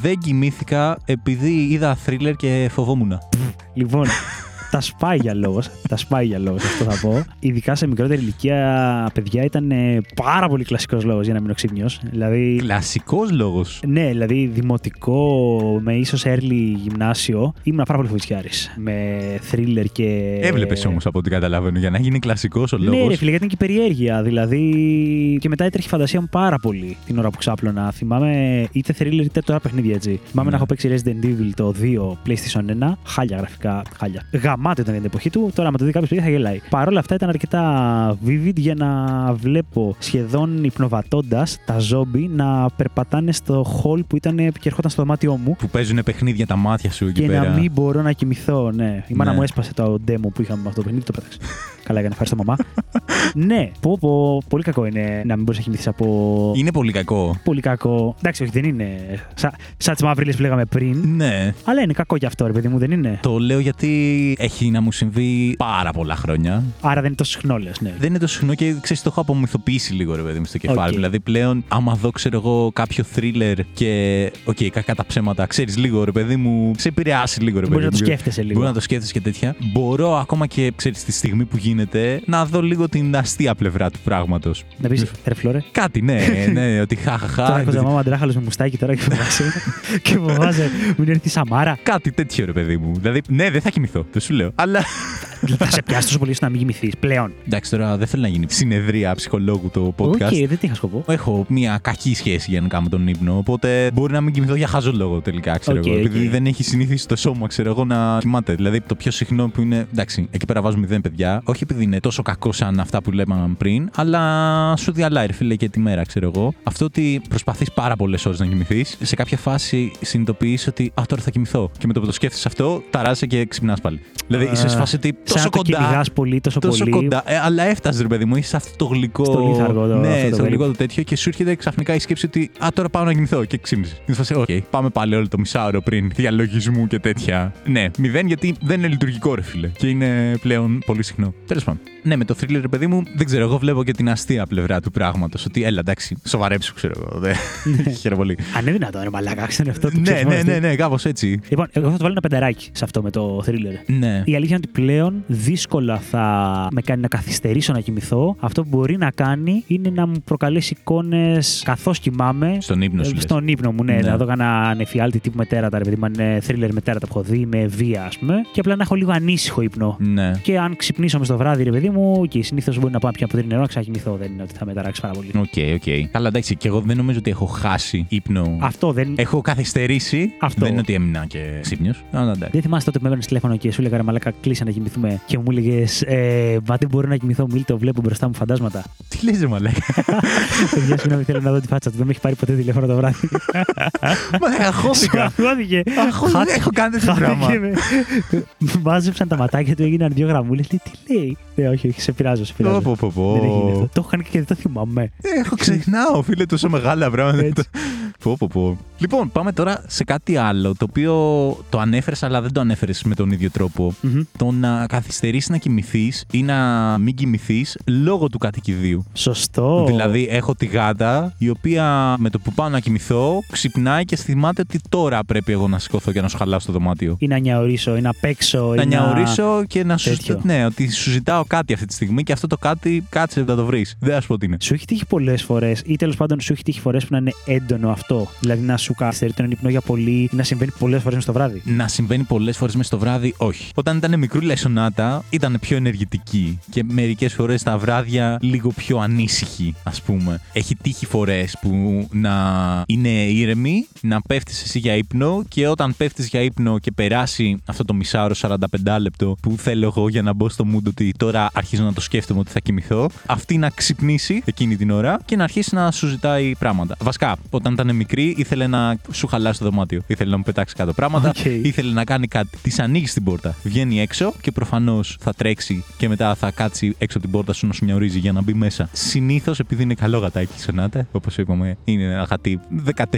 δεν κοιμήθηκα επειδή είδα θρίλερ και φοβόμουν. λοιπόν, τα σπάει για λόγος. Τα σπάει για λόγος, αυτό θα πω. Ειδικά σε μικρότερη ηλικία, παιδιά, ήταν ε, πάρα πολύ κλασικός λόγος για να μείνω ξύπνιος. Δηλαδή. Κλασικός λόγος. Ναι, δηλαδή δημοτικό με ίσως early γυμνάσιο ήμουν πάρα πολύ φοβητσιάρης. Με θρίλερ και. Έβλεπες όμως από ό,τι καταλαβαίνω για να γίνει κλασικός ο λόγο. Ναι, ρε φίλε, γιατί ήταν και περιέργεια. Δηλαδή. Και μετά έτρεχε η φαντασία μου πάρα πολύ την ώρα που ξάπλωνα. Θυμάμαι είτε thriller είτε τώρα παιχνίδια έτσι. Θυμάμαι Ναι. να έχω παίξει Resident Evil το 2 PlayStation 1. Χάλια γραφικά, χάλια. Γαμάτο ήταν για την εποχή του. Τώρα, με το δει κάποιος θα γελάει. Παρ' όλα αυτά ήταν αρκετά vivid για να βλέπω σχεδόν υπνοβατώντας τα ζόμπι να περπατάνε στο hall που ήταν και ερχόταν στο δωμάτιό μου. Που παίζουν παιχνίδια τα μάτια σου εκεί Και πέρα. να μην μπορώ να κοιμηθώ, ναι. Η μάνα Ναι. μου έσπασε το demo που είχαμε με αυτό το παιχνίδι, το πέταξε. Καλά έκανε, ευχαριστώ μαμά. ναι, πω, πω, πολύ κακό είναι να μην μπορείς να κοιμηθείς από. Είναι πολύ κακό. Πολύ κακό. Εντάξει, όχι, δεν είναι. Σα, σαν τις μαυρίλες που λέγαμε πριν. Ναι. Αλλά είναι κακό κι αυτό, ρε παιδί μου, δεν είναι. Το λέω γιατί έχει να μου συμβεί πάρα πολλά χρόνια. Άρα δεν είναι τόσο συχνό, λες, ναι. Δεν είναι το συχνό και ξέρεις, το έχω απομυθοποιήσει λίγο ρε παιδί μου στο κεφάλι. Οκ. Δηλαδή πλέον, άμα δω, ξέρω εγώ, κάποιο θρίλερ και. Οκ, κακά τα ψέματα, ξέρεις λίγο ρε παιδί μου, σε επηρεάσει λίγο ρε παιδί Μπορεί να μου. το σκέφτεσαι λίγο. Μπορεί να το σκέφτεσαι και τέτοια. Μπορώ ακόμα και, ξέρεις, τη στιγμή που γίνεται, να δω λίγο την αστεία πλευρά του πράγματος. Να πεις, ρε φλόρε. Κάτι, ναι, ναι, ότι Τώρα χαχαχά. έχω μάμα μαντράχαλο με μουστάκι τώρα και φοβάσαι. και φοβάσαι, μην έρθει η Σαμάρα. Κάτι τέτοιο, ρε παιδί μου. Δηλαδή, ναι, δεν θα κοιμηθώ, δεν σου λέω. Αλλά. θα σε πιάσει τόσο πολύ ώστε να μην κοιμηθείς πλέον. Εντάξει, τώρα δεν θέλω να γίνει συνεδρία ψυχολόγου το Ok, podcast. δεν τι είχα σκοπό. Έχω μια κακή σχέση γενικά με τον ύπνο. Οπότε μπορεί να μην κοιμηθώ για χαζό λόγο τελικά, ξέρω Οκ, εγώ. οκ. Επειδή δεν έχει συνηθίσει το σώμα, ξέρω εγώ, να κοιμάται. Δηλαδή το πιο συχνό που είναι. Εντάξει, εκεί πέρα βάζω μηδέν παιδιά. Όχι επειδή είναι τόσο κακό σαν αυτά που λέγαμε πριν, αλλά σου διαλύει, ρε φίλε, και τη μέρα, ξέρω εγώ. Αυτό ότι προσπαθείς πάρα πολλές ώρες να κοιμηθείς, σε κάποια φάση συνειδητοποιείς ότι Α, τώρα θα κοιμηθώ. Και με το που το σκέφτεσαι αυτό, ταράζεσαι και ξυπνάς πάλι. Δηλαδή είσαι σε φάση ότι Σαν τόσο να το κοντά. κυνηγάς πολύ, τόσο, Τόσο πολύ. κοντά. Ε, αλλά έφτασες, ρε παιδί μου, είσαι σε αυτό το γλυκό. Στο λήθαργο το- Ναι, αυτό το στο γλυκό περίπου. το τέτοιο και σου έρχεται ξαφνικά η σκέψη ότι Α, τώρα πάω να κοιμηθώ και ξύπνησες. Και θα οκ, πάμε πάλι όλο το μισάωρο πριν διαλογισμού και τέτοια. Ναι, μηδέν γιατί δεν είναι λειτουργικό, ρε φίλε. Και είναι πλέον πολύ συχνό. Τέλος πάντων. Ναι, με το thriller, ρε παιδί μου, δεν ξέρω, εγώ βλέπω και την αστεία πλευρά του πράγματος. Ότι έλα, εντάξει, σοβαρέψου, ξέρω εγώ. Δεν- Χαίρομαι πολύ. Αν είναι δυνατόν, ρε μαλάκα, ξέρω αυτό το Ναι, ξέρεις ναι, μόνο ναι, αυτή. ναι, κάπως έτσι. Λοιπόν, εγώ θα του βάλω ένα πενταράκι σε αυτό με το thriller. Ναι. Η αλήθεια είναι ότι πλέον δύσκολα θα με κάνει να καθυστερήσω να κοιμηθώ. Αυτό που μπορεί να κάνει είναι να μου προκαλέσει εικόνες καθώς κοιμάμαι. Στον ύπνο σου. Ε, λες. Στον ύπνο μου, ναι. Ναι. Να δω κανένα νεφιάλτη τύπου με τέρατα, ρε παιδί μου, αν είναι thriller με τέρατα που έχω δει, με βία, ας πούμε. Και απλά να έχω λίγο ανήσυχο ύπνο. Ναι. Και αν ξυπνήσω μες στο βράδυ, ρε παιδί μου, και συνήθως μπορεί να πάω πια ποτήρι νερό να ξανακοιμηθώ. Δεν είναι ότι θα με ταράξει πάρα πολύ. Ok, ok. Καλά, εντάξει, και εγώ δεν νομίζω ότι έχω χάσει ύπνο. Αυτό δεν. Έχω καθυστερήσει. Αυτό. Δεν είναι ότι έμεινα και ξύπνιος. Αλλά εντάξει. Δεν θυμάσαι τότε που με έπαιρνε τηλέφωνο και σου έλεγα ρε μαλάκα, κλείσε να κοιμηθούμε. Και μου έλεγες, ε, Μα δεν μπορώ να κοιμηθώ, Μίλτο, βλέπω μπροστά μου φαντάσματα. Τι λες, ρε μαλάκα. Παιδιά, συγγνώμη, θέλω να δω τη φάτσα του. Δεν με έχει πάρει ποτέ τηλέφωνο το βράδυ. Μα αγχώθηκα. Αγχώθηκε. Αγχώθηκα. Δεν έχω κάνει τέτοιο πράγμα. Χάθηκε με. Μάζεψαν τα ματάκια του, έγιναν δύο γραμμούλες. Λέει, τι λέει. Ναι, όχι, όχι, σε πειράζω, σε πειράζω. Πω, πω, πω, Δεν έχει γίνει αυτό. πω. Το έχω κάνει και δεν το θυμάμαι. Ε, Έχω ξεχνάω, φίλε, τόσο μεγάλα πράγματα. Έτσι. Πω, πω, πω. Λοιπόν, πάμε τώρα σε κάτι άλλο, το οποίο το ανέφερες, αλλά δεν το ανέφερες με τον ίδιο τρόπο. Μμμ. Το να καθυστερήσει να κοιμηθείς ή να μην κοιμηθείς λόγω του κατοικιδίου. Σωστό. Δηλαδή, έχω τη γάτα η οποία με το που πάω να κοιμηθώ ξυπνάει και θυμάται ότι τώρα πρέπει εγώ να σηκωθώ και να σου χαλάσω το δωμάτιο. Ή να νιαωρίσω, ή να παίξω. Να ή νιαωρίσω και να σου τέτοιο. Ναι, ότι σου ζητάω κάτι αυτή τη στιγμή και αυτό το κάτι κάτσε να το βρεις. Δεν α πω τι είναι. Σου έχει τύχει πολλές φορές, ή τέλος πάντων σου έχει τύχει φορές που να είναι έντονο αυτό; Δηλαδή να σου καθυστερεί τον ύπνο για πολύ, ή να συμβαίνει πολλές φορές στο βράδυ; Να συμβαίνει πολλές φορές μες στο βράδυ, όχι. Όταν ήταν μικρούλα η Σονάτα, ήταν πιο ενεργητική και μερικές φορές τα βράδια λίγο πιο ανήσυχη, ας πούμε. Έχει τύχει φορές που να είναι ήρεμη, να πέφτεις εσύ για ύπνο και όταν πέφτεις για ύπνο και περάσει αυτό το μισάωρο 45 λεπτό που θέλω εγώ για να μπω στο mood ότι τώρα αρχίζω να το σκέφτομαι ότι θα κοιμηθώ, αυτή να ξυπνήσει εκείνη την ώρα και να αρχίσει να σου ζητάει πράγματα. Βασικά, όταν ήταν μικρή, ήθελε να σου χαλάσει το δωμάτιο. Ήθελε να μου πετάξει κάτω πράγματα, Οκ. ήθελε να κάνει κάτι. Της ανοίγεις την πόρτα. Βγαίνει έξω και προφανώς θα τρέξει και μετά θα κάτσει έξω από την πόρτα σου να σου μιαουρίζει για να μπει μέσα. Συνήθως, επειδή είναι καλό γατάκι η Σονάτα, όπως είπαμε, είναι ένα γατί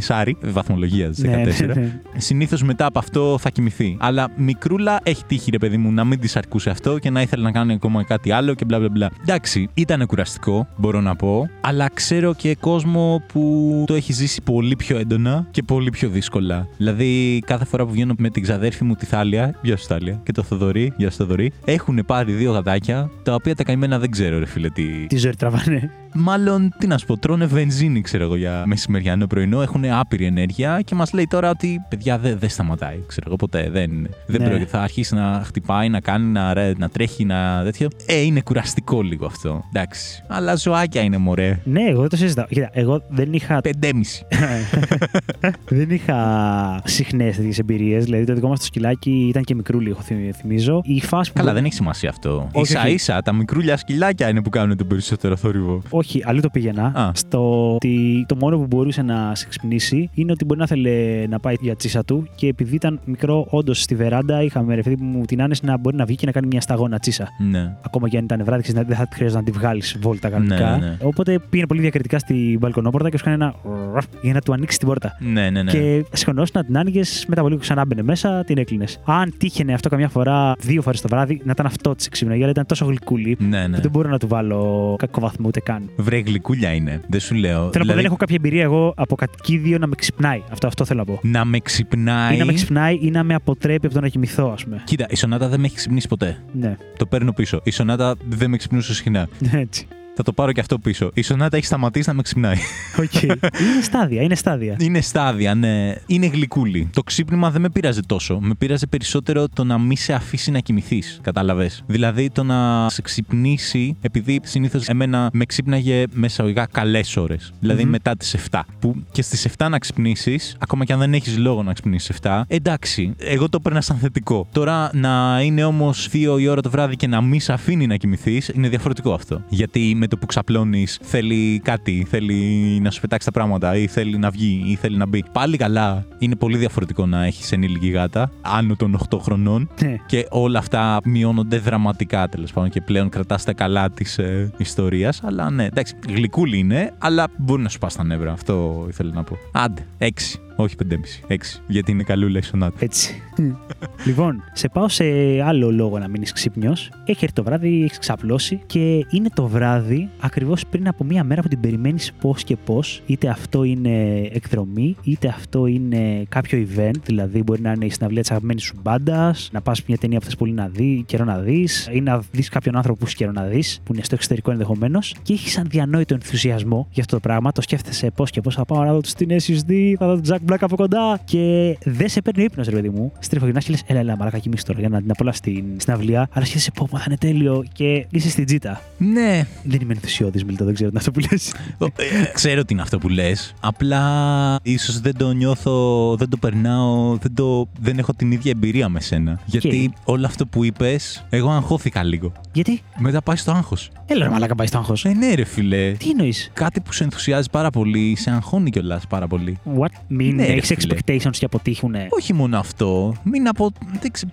14 βαθμολογίας 14. Ναι, ναι, ναι. Συνήθως μετά από αυτό θα κοιμηθεί. Αλλά μικρούλα έχει τύχει, ρε παιδί μου, να μην της αρκούσε αυτό και να ήθελε να κάνει ακόμα κάτι άλλο και μπλα μπλα μπλα. Εντάξει, ήταν κουραστικό, μπορώ να πω, αλλά ξέρω και κόσμο που το έχει ζήσει πολύ πιο έντονα και πολύ πιο δύσκολα. Δηλαδή, κάθε φορά που βγαίνω με την ξαδέρφη μου τη Θάλια, γεια σου Θάλια, και το Θοδωρή, γεια σου Θοδωρή, έχουν πάρει δύο γατάκια, τα οποία τα καημένα δεν ξέρω, ρε φίλε, τι, Τι ζωή τραβάνε. Μάλλον, τι να σου πω, τρώνε βενζίνη, ξέρω εγώ, για μεσημεριανό πρωινό. Έχουν άπειρη ενέργεια και μας λέει τώρα ότι παιδιά δεν δεν σταματάει, ξέρω εγώ, ποτέ. Δεν, δεν Ναι. πρόκειται. Θα αρχίσει να χτυπάει, να κάνει, να, ρε- να τρέχει, να τέτοιο. Ε, είναι κουραστικό λίγο αυτό. Εντάξει. Αλλά ζωάκια είναι μωρέ. Ναι, εγώ δεν το συζητάω. Κοίτα, εγώ δεν είχα Πεντέμιση. δεν είχα συχνές τέτοιες εμπειρίες. Δηλαδή, το δικό μας το σκυλάκι ήταν και μικρούλι, έχω θυμ- θυμίζω. Η φάση που. Καλά, δεν έχει σημασία αυτό. Όχι, σα όχι. ίσα τα μικρούλια σκυλάκια είναι που κάνουν τον περισσότερο θόρυβο. Όχι, αλλού το πήγαινα. Α. Στο ότι το μόνο που μπορούσε να σε ξυπνήσει είναι ότι μπορεί να θέλει να πάει για τσίσα του και επειδή ήταν μικρό, όντως στη βεράντα είχαμε ρε παιδί μου την άνεση να μπορεί να βγει και να κάνει μια σταγόνα τσίσα. Ναι. Ακόμα και αν ήταν βράδυ, ξέρεις, δεν θα χρειάζεται να τη βγάλεις βόλτα κανονικά. Ναι, ναι. Οπότε πήγαινε πολύ διακριτικά στην μπαλκονόπορτα και σου έκανε ένα ραφ για να του ανοίξει την πόρτα. Ναι, ναι, ναι. Και σηκωνόσουν να την άνοιγες, μετά από λίγο ξανά μπαινε μέσα, την έκλεινες. Αν τύχαινε αυτό καμιά φορά, δύο φορές το βράδυ, να ήταν αυτό της ξύπναγε, αλλά ήταν τόσο γλυκούλη Ναι, ναι. που δεν μπορώ να του βάλω κακό βαθμό ούτε καν. Βρε γλυκούλια είναι. Δεν σου λέω. Θέλω να πω, Δηλαδή, δεν έχω κάποια εμπειρία εγώ από κατοικίδιο να με ξυπνάει. Αυτό, αυτό θέλω να πω. να με ξυπνάει. Ή να με ξυπνάει ή να με αποτρέπει από το να κοιμηθώ, ας πούμε. Κοίτα, η Σονάτα δεν με έχει ξυπνήσει ποτέ. Ναι, Το παίρνω πίσω. Η Σονάτα δεν με ξυπνούσε συχνά. έτσι. Θα το πάρω και αυτό πίσω. Η Σονάτα έχει σταματήσει να με ξυπνάει. Οκ. είναι στάδια, είναι στάδια. Είναι στάδια, ναι. Είναι γλυκούλη. Το ξύπνημα δεν με πείραζε τόσο. Με πείραζε περισσότερο το να μην σε αφήσει να κοιμηθείς. Κατάλαβες. Δηλαδή το να σε ξυπνήσει, επειδή συνήθως εμένα με ξύπναγε σε λογικά καλές ώρες. Δηλαδή Μμμ. μετά τις 7. Που και στις 7 να ξυπνήσεις, ακόμα και αν δεν έχεις λόγο να ξυπνήσεις 7, εντάξει, εγώ το παίρνα σαν θετικό. Τώρα να είναι όμως 2 η ώρα το βράδυ και να μην σε αφήνει να κοιμηθείς, είναι διαφορετικό αυτό. Γιατί με το που ξαπλώνεις θέλει κάτι, θέλει να σου πετάξει τα πράγματα ή θέλει να βγει ή θέλει να μπει. Πάλι καλά, είναι πολύ διαφορετικό να έχεις ενήλικη γάτα άνω των 8 χρονών Ναι. και όλα αυτά μειώνονται δραματικά τέλος πάντων και πλέον κρατάς τα καλά της ε, ιστορίας. Αλλά ναι, εντάξει, γλυκούλη είναι, αλλά μπορεί να σου πας στα νεύρα. Αυτό ήθελα να πω. Άντε, 6. Όχι 5,5. 6. Γιατί είναι καλούλα η σονάτα. Έτσι. λοιπόν, σε πάω σε άλλο λόγο να μείνεις ξύπνιος. Έχει έρθει το βράδυ, έχεις ξαπλώσει και είναι το βράδυ ακριβώς πριν από μία μέρα που την περιμένεις πώς και πώς. Είτε αυτό είναι εκδρομή, είτε αυτό είναι κάποιο event. Δηλαδή, μπορεί να είναι η συναυλία της αγαπημένης σου μπάντας, να πας μια ταινία που θες πολύ να δει, καιρό να δεις, ή να δεις κάποιον άνθρωπο που έχει καιρό να δεις, που είναι στο εξωτερικό ενδεχομένως, και έχεις αδιανόητο ενθουσιασμό για αυτό το πράγμα. Το σκέφτεσαι πώς και πώς θα πάω να δω τους στην SSD, θα δω τον Jack μπλάκα από κοντά και δεν σε παίρνει ο ύπνος, ρε παιδί μου. Στριφογυρνά και λες, έλα, έλα, μαλάκα κοιμήσου τώρα για να την απολαύσει στην, στην αυλία. Αλλά σκέφτεσαι, πω, πω, θα είναι τέλειο και είσαι στην τζίτα. Ναι, Δεν είμαι ενθουσιώδης, Μιλτό, δεν ξέρω τι είναι αυτό που λες. Ε, ξέρω τι είναι αυτό που λες. Απλά ίσως δεν το νιώθω, δεν το περνάω, δεν, το, δεν έχω την ίδια εμπειρία με σένα. Γιατί όλο αυτό που είπες, εγώ αγχώθηκα λίγο. Γιατί; Μετά πάει στο άγχος. Έλα, ρε, μαλάκα πάει στο άγχος. Ε, ναι, ρε φιλέ. Τι εννοείς; Κάτι που σε ενθουσιάζει πάρα πολύ, σε αγχώνει κιόλας πάρα πολύ. What? Μην Ναι, ρε, έχεις φίλε. expectations και αποτύχουνε. Όχι μόνο αυτό. Μην απο. Δεν ξε...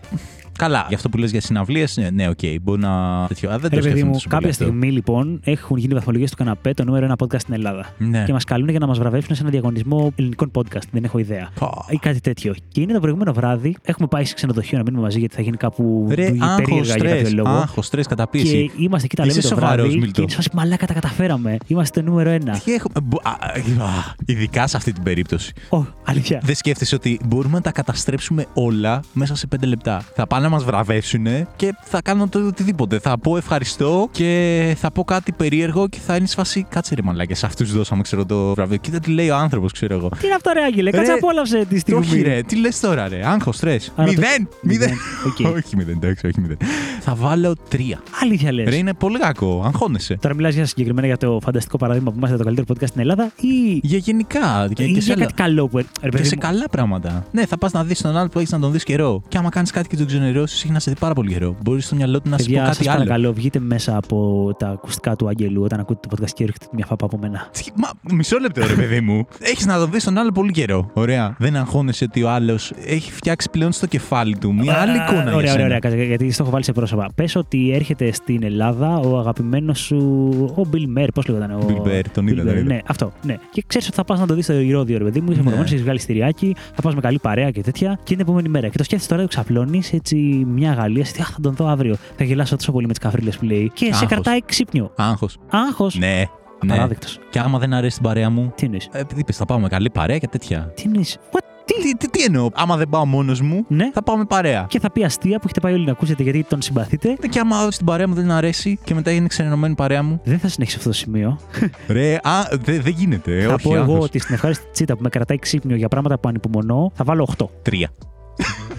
Καλά, για αυτό που λες για συναυλίες, ναι, ναι, οκ, μπορεί να. Τέτοιο. Α, δεν το Ρε παιδί σκέφτομαι μου, τόσο πολύ κάποια αυτό. στιγμή λοιπόν έχουν γίνει βαθμολογίες του καναπέ το νούμερο ένα podcast στην Ελλάδα. Ναι. Και μας καλούν για να μας βραβεύσουν σε ένα διαγωνισμό ελληνικών podcast. Δεν έχω ιδέα. Πω. Ή κάτι τέτοιο. Και είναι το προηγούμενο βράδυ. Έχουμε πάει σε ξενοδοχείο να μείνουμε μαζί γιατί θα γίνει κάπου Ρε, άγχος, περίεργα για κάποιο στρες. λόγο. Άγχος, στρες, καταπίεση. Και είμαστε εκεί, τα λέμε Είσαι το σοβαρός, βράδυ. Μίλτο. Και είναι σαν μαλάκα τα καταφέραμε. Είμαστε το νούμερο ένα. Τι έχουμε. μπο- α, α, α, Ειδικά σε αυτή την περίπτωση. Ω, αλήθεια. Δεν σκέφτεσαι ότι μπορούμε να τα καταστρέψουμε όλα μέσα σε 5 λεπτά. Θα πάνε να μας βραβεύσουν και θα κάνω το οτιδήποτε. Θα πω ευχαριστώ και θα πω κάτι περίεργο και θα είναι σε φάση. Κάτσε ρε μαλάκα, σε αυτούς δώσαμε ξέρω το βραβείο. Κοίτα τι λέει ο άνθρωπος, ξέρω εγώ. Τι είναι αυτό, ρε Άγγελε. Κάτσε Ρε, απόλαυσε τη Τι στιγμή. όχι ρε, τι λες τώρα ρε, άγχος, στρες. Άρα το- Μηδέν! Μηδέν! Οκ. Όχι μηδέν, εντάξει, όχι μηδέν. Θα βάλω τρία. Αλήθεια λες. Ρε, είναι πολύ κακό, αγχώνεσαι. Τώρα μιλάς για συγκεκριμένα για το φανταστικό παράδειγμα που είμαστε το καλύτερο podcast στην Ελλάδα ή, Για γενικά. Και, ή και σε, για άλλα- κάτι καλό που. Ρε, και παιδί σε μου, καλά πράγματα. Ναι, θα πας να δεις τον άλλο που έχεις να τον δεις καιρό. Και άμα κάνεις κάτι και τον ξενερώσει, έχει να σε δει πάρα πολύ καιρό. Μπορεί στο μυαλό του να σου πω Παιδιά, κάτι σα άλλο. παρακαλώ, βγείτε μέσα από τα ακουστικά του Άγγελου όταν ακούτε το podcast και ρίχνετε μια φάπα από μένα. Τι- Μα, μισό λεπτό, ρε παιδί μου. Έχεις να τον δεις τον άλλο πολύ καιρό. Ωραία. Δεν αγχώνεσαι ότι ο άλλος έχει φτιάξει πλέον στο κεφάλι του μια άλλη Α, εικόνα. για Ωραία, ωραία, σένα. ωραία. κάτσε, Γιατί στο έχω βάλει σε πρόσωπα. Πες ότι έρχεται στην Ελλάδα ο αγαπημένος σου. Ο Bill Maher, πώς λέγονταν. Ο... Bill Maher, τον είδα, Bill τον Maher, είδα. Ναι, αυτό. Ναι. Και ξέρεις ότι θα πας να το δεις στο ηρώδιο, ρε παιδί μου. Είσαι Ναι. μονομένο, έχεις βγάλει στηριάκι, θα πας με καλή παρέα και τέτοια. Και είναι την επόμενη μέρα. Και το σκέφτεσαι τώρα, το ξαπλώνεις έτσι μια Γαλλία. Αχ, θα τον δω αύριο. Θα γελάσω τόσο πολύ με τις καφρίλες που λέει. Και σε Άγχος. κρατάει ξύπνιο. Άγχος. Άγχος. Ναι. Ναι. Απαράδεκτος. Και άμα δεν αρέσει την παρέα μου. Τι εννοείς; ε, Επειδή είπες, θα πάω με καλή παρέα και τέτοια. Τι εννοείς; What? Τι; Τι, τι, τι εννοώ, άμα δεν πάω μόνος μου, Ναι. θα πάω με παρέα. Και θα πει αστεία που έχετε πάει όλοι να ακούσετε γιατί τον συμπαθείτε. Και άμα στην παρέα μου δεν αρέσει και μετά είναι ξενερωμένη παρέα μου. Δεν θα συνεχίσει αυτό το σημείο. Ρε, α, δεν δεν γίνεται. θα όχι, πω εγώ άγχος. ότι στην ευχάριστη τσίτα που με κρατάει ξύπνιο για πράγματα που ανυπομονώ, θα βάλω 8. Τρία.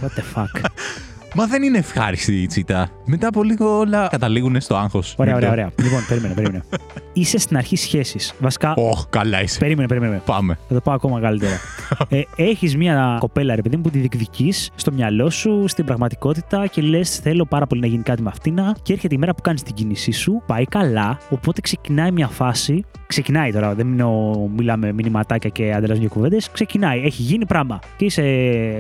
What the fuck; Μα δεν είναι ευχάριστη η τσίτα. Μετά από λίγο όλα καταλήγουν στο άγχος. ωραία, ωραία, ωραία. Λοιπόν, περίμενε, περίμενε. Είσαι στην αρχή σχέσης. Βασικά. Ωχ, καλά είσαι. Περίμενε, περίμενε. Πάμε. Θα το πάω ακόμα καλύτερα. ε, Έχεις μια κοπέλα, ρε παιδί μου, που τη διεκδικείς στο μυαλό σου, στην πραγματικότητα και λες: Θέλω πάρα πολύ να γίνει κάτι με αυτήν. Και έρχεται η μέρα που κάνεις την κίνησή σου, πάει καλά. Οπότε ξεκινάει μια φάση. Ξεκινάει τώρα, δεν μιλώ, μιλάμε μηνυματάκια και ανταλλάσσουμε κουβέντες. Ξεκινάει, έχει γίνει πράγμα. Και είσαι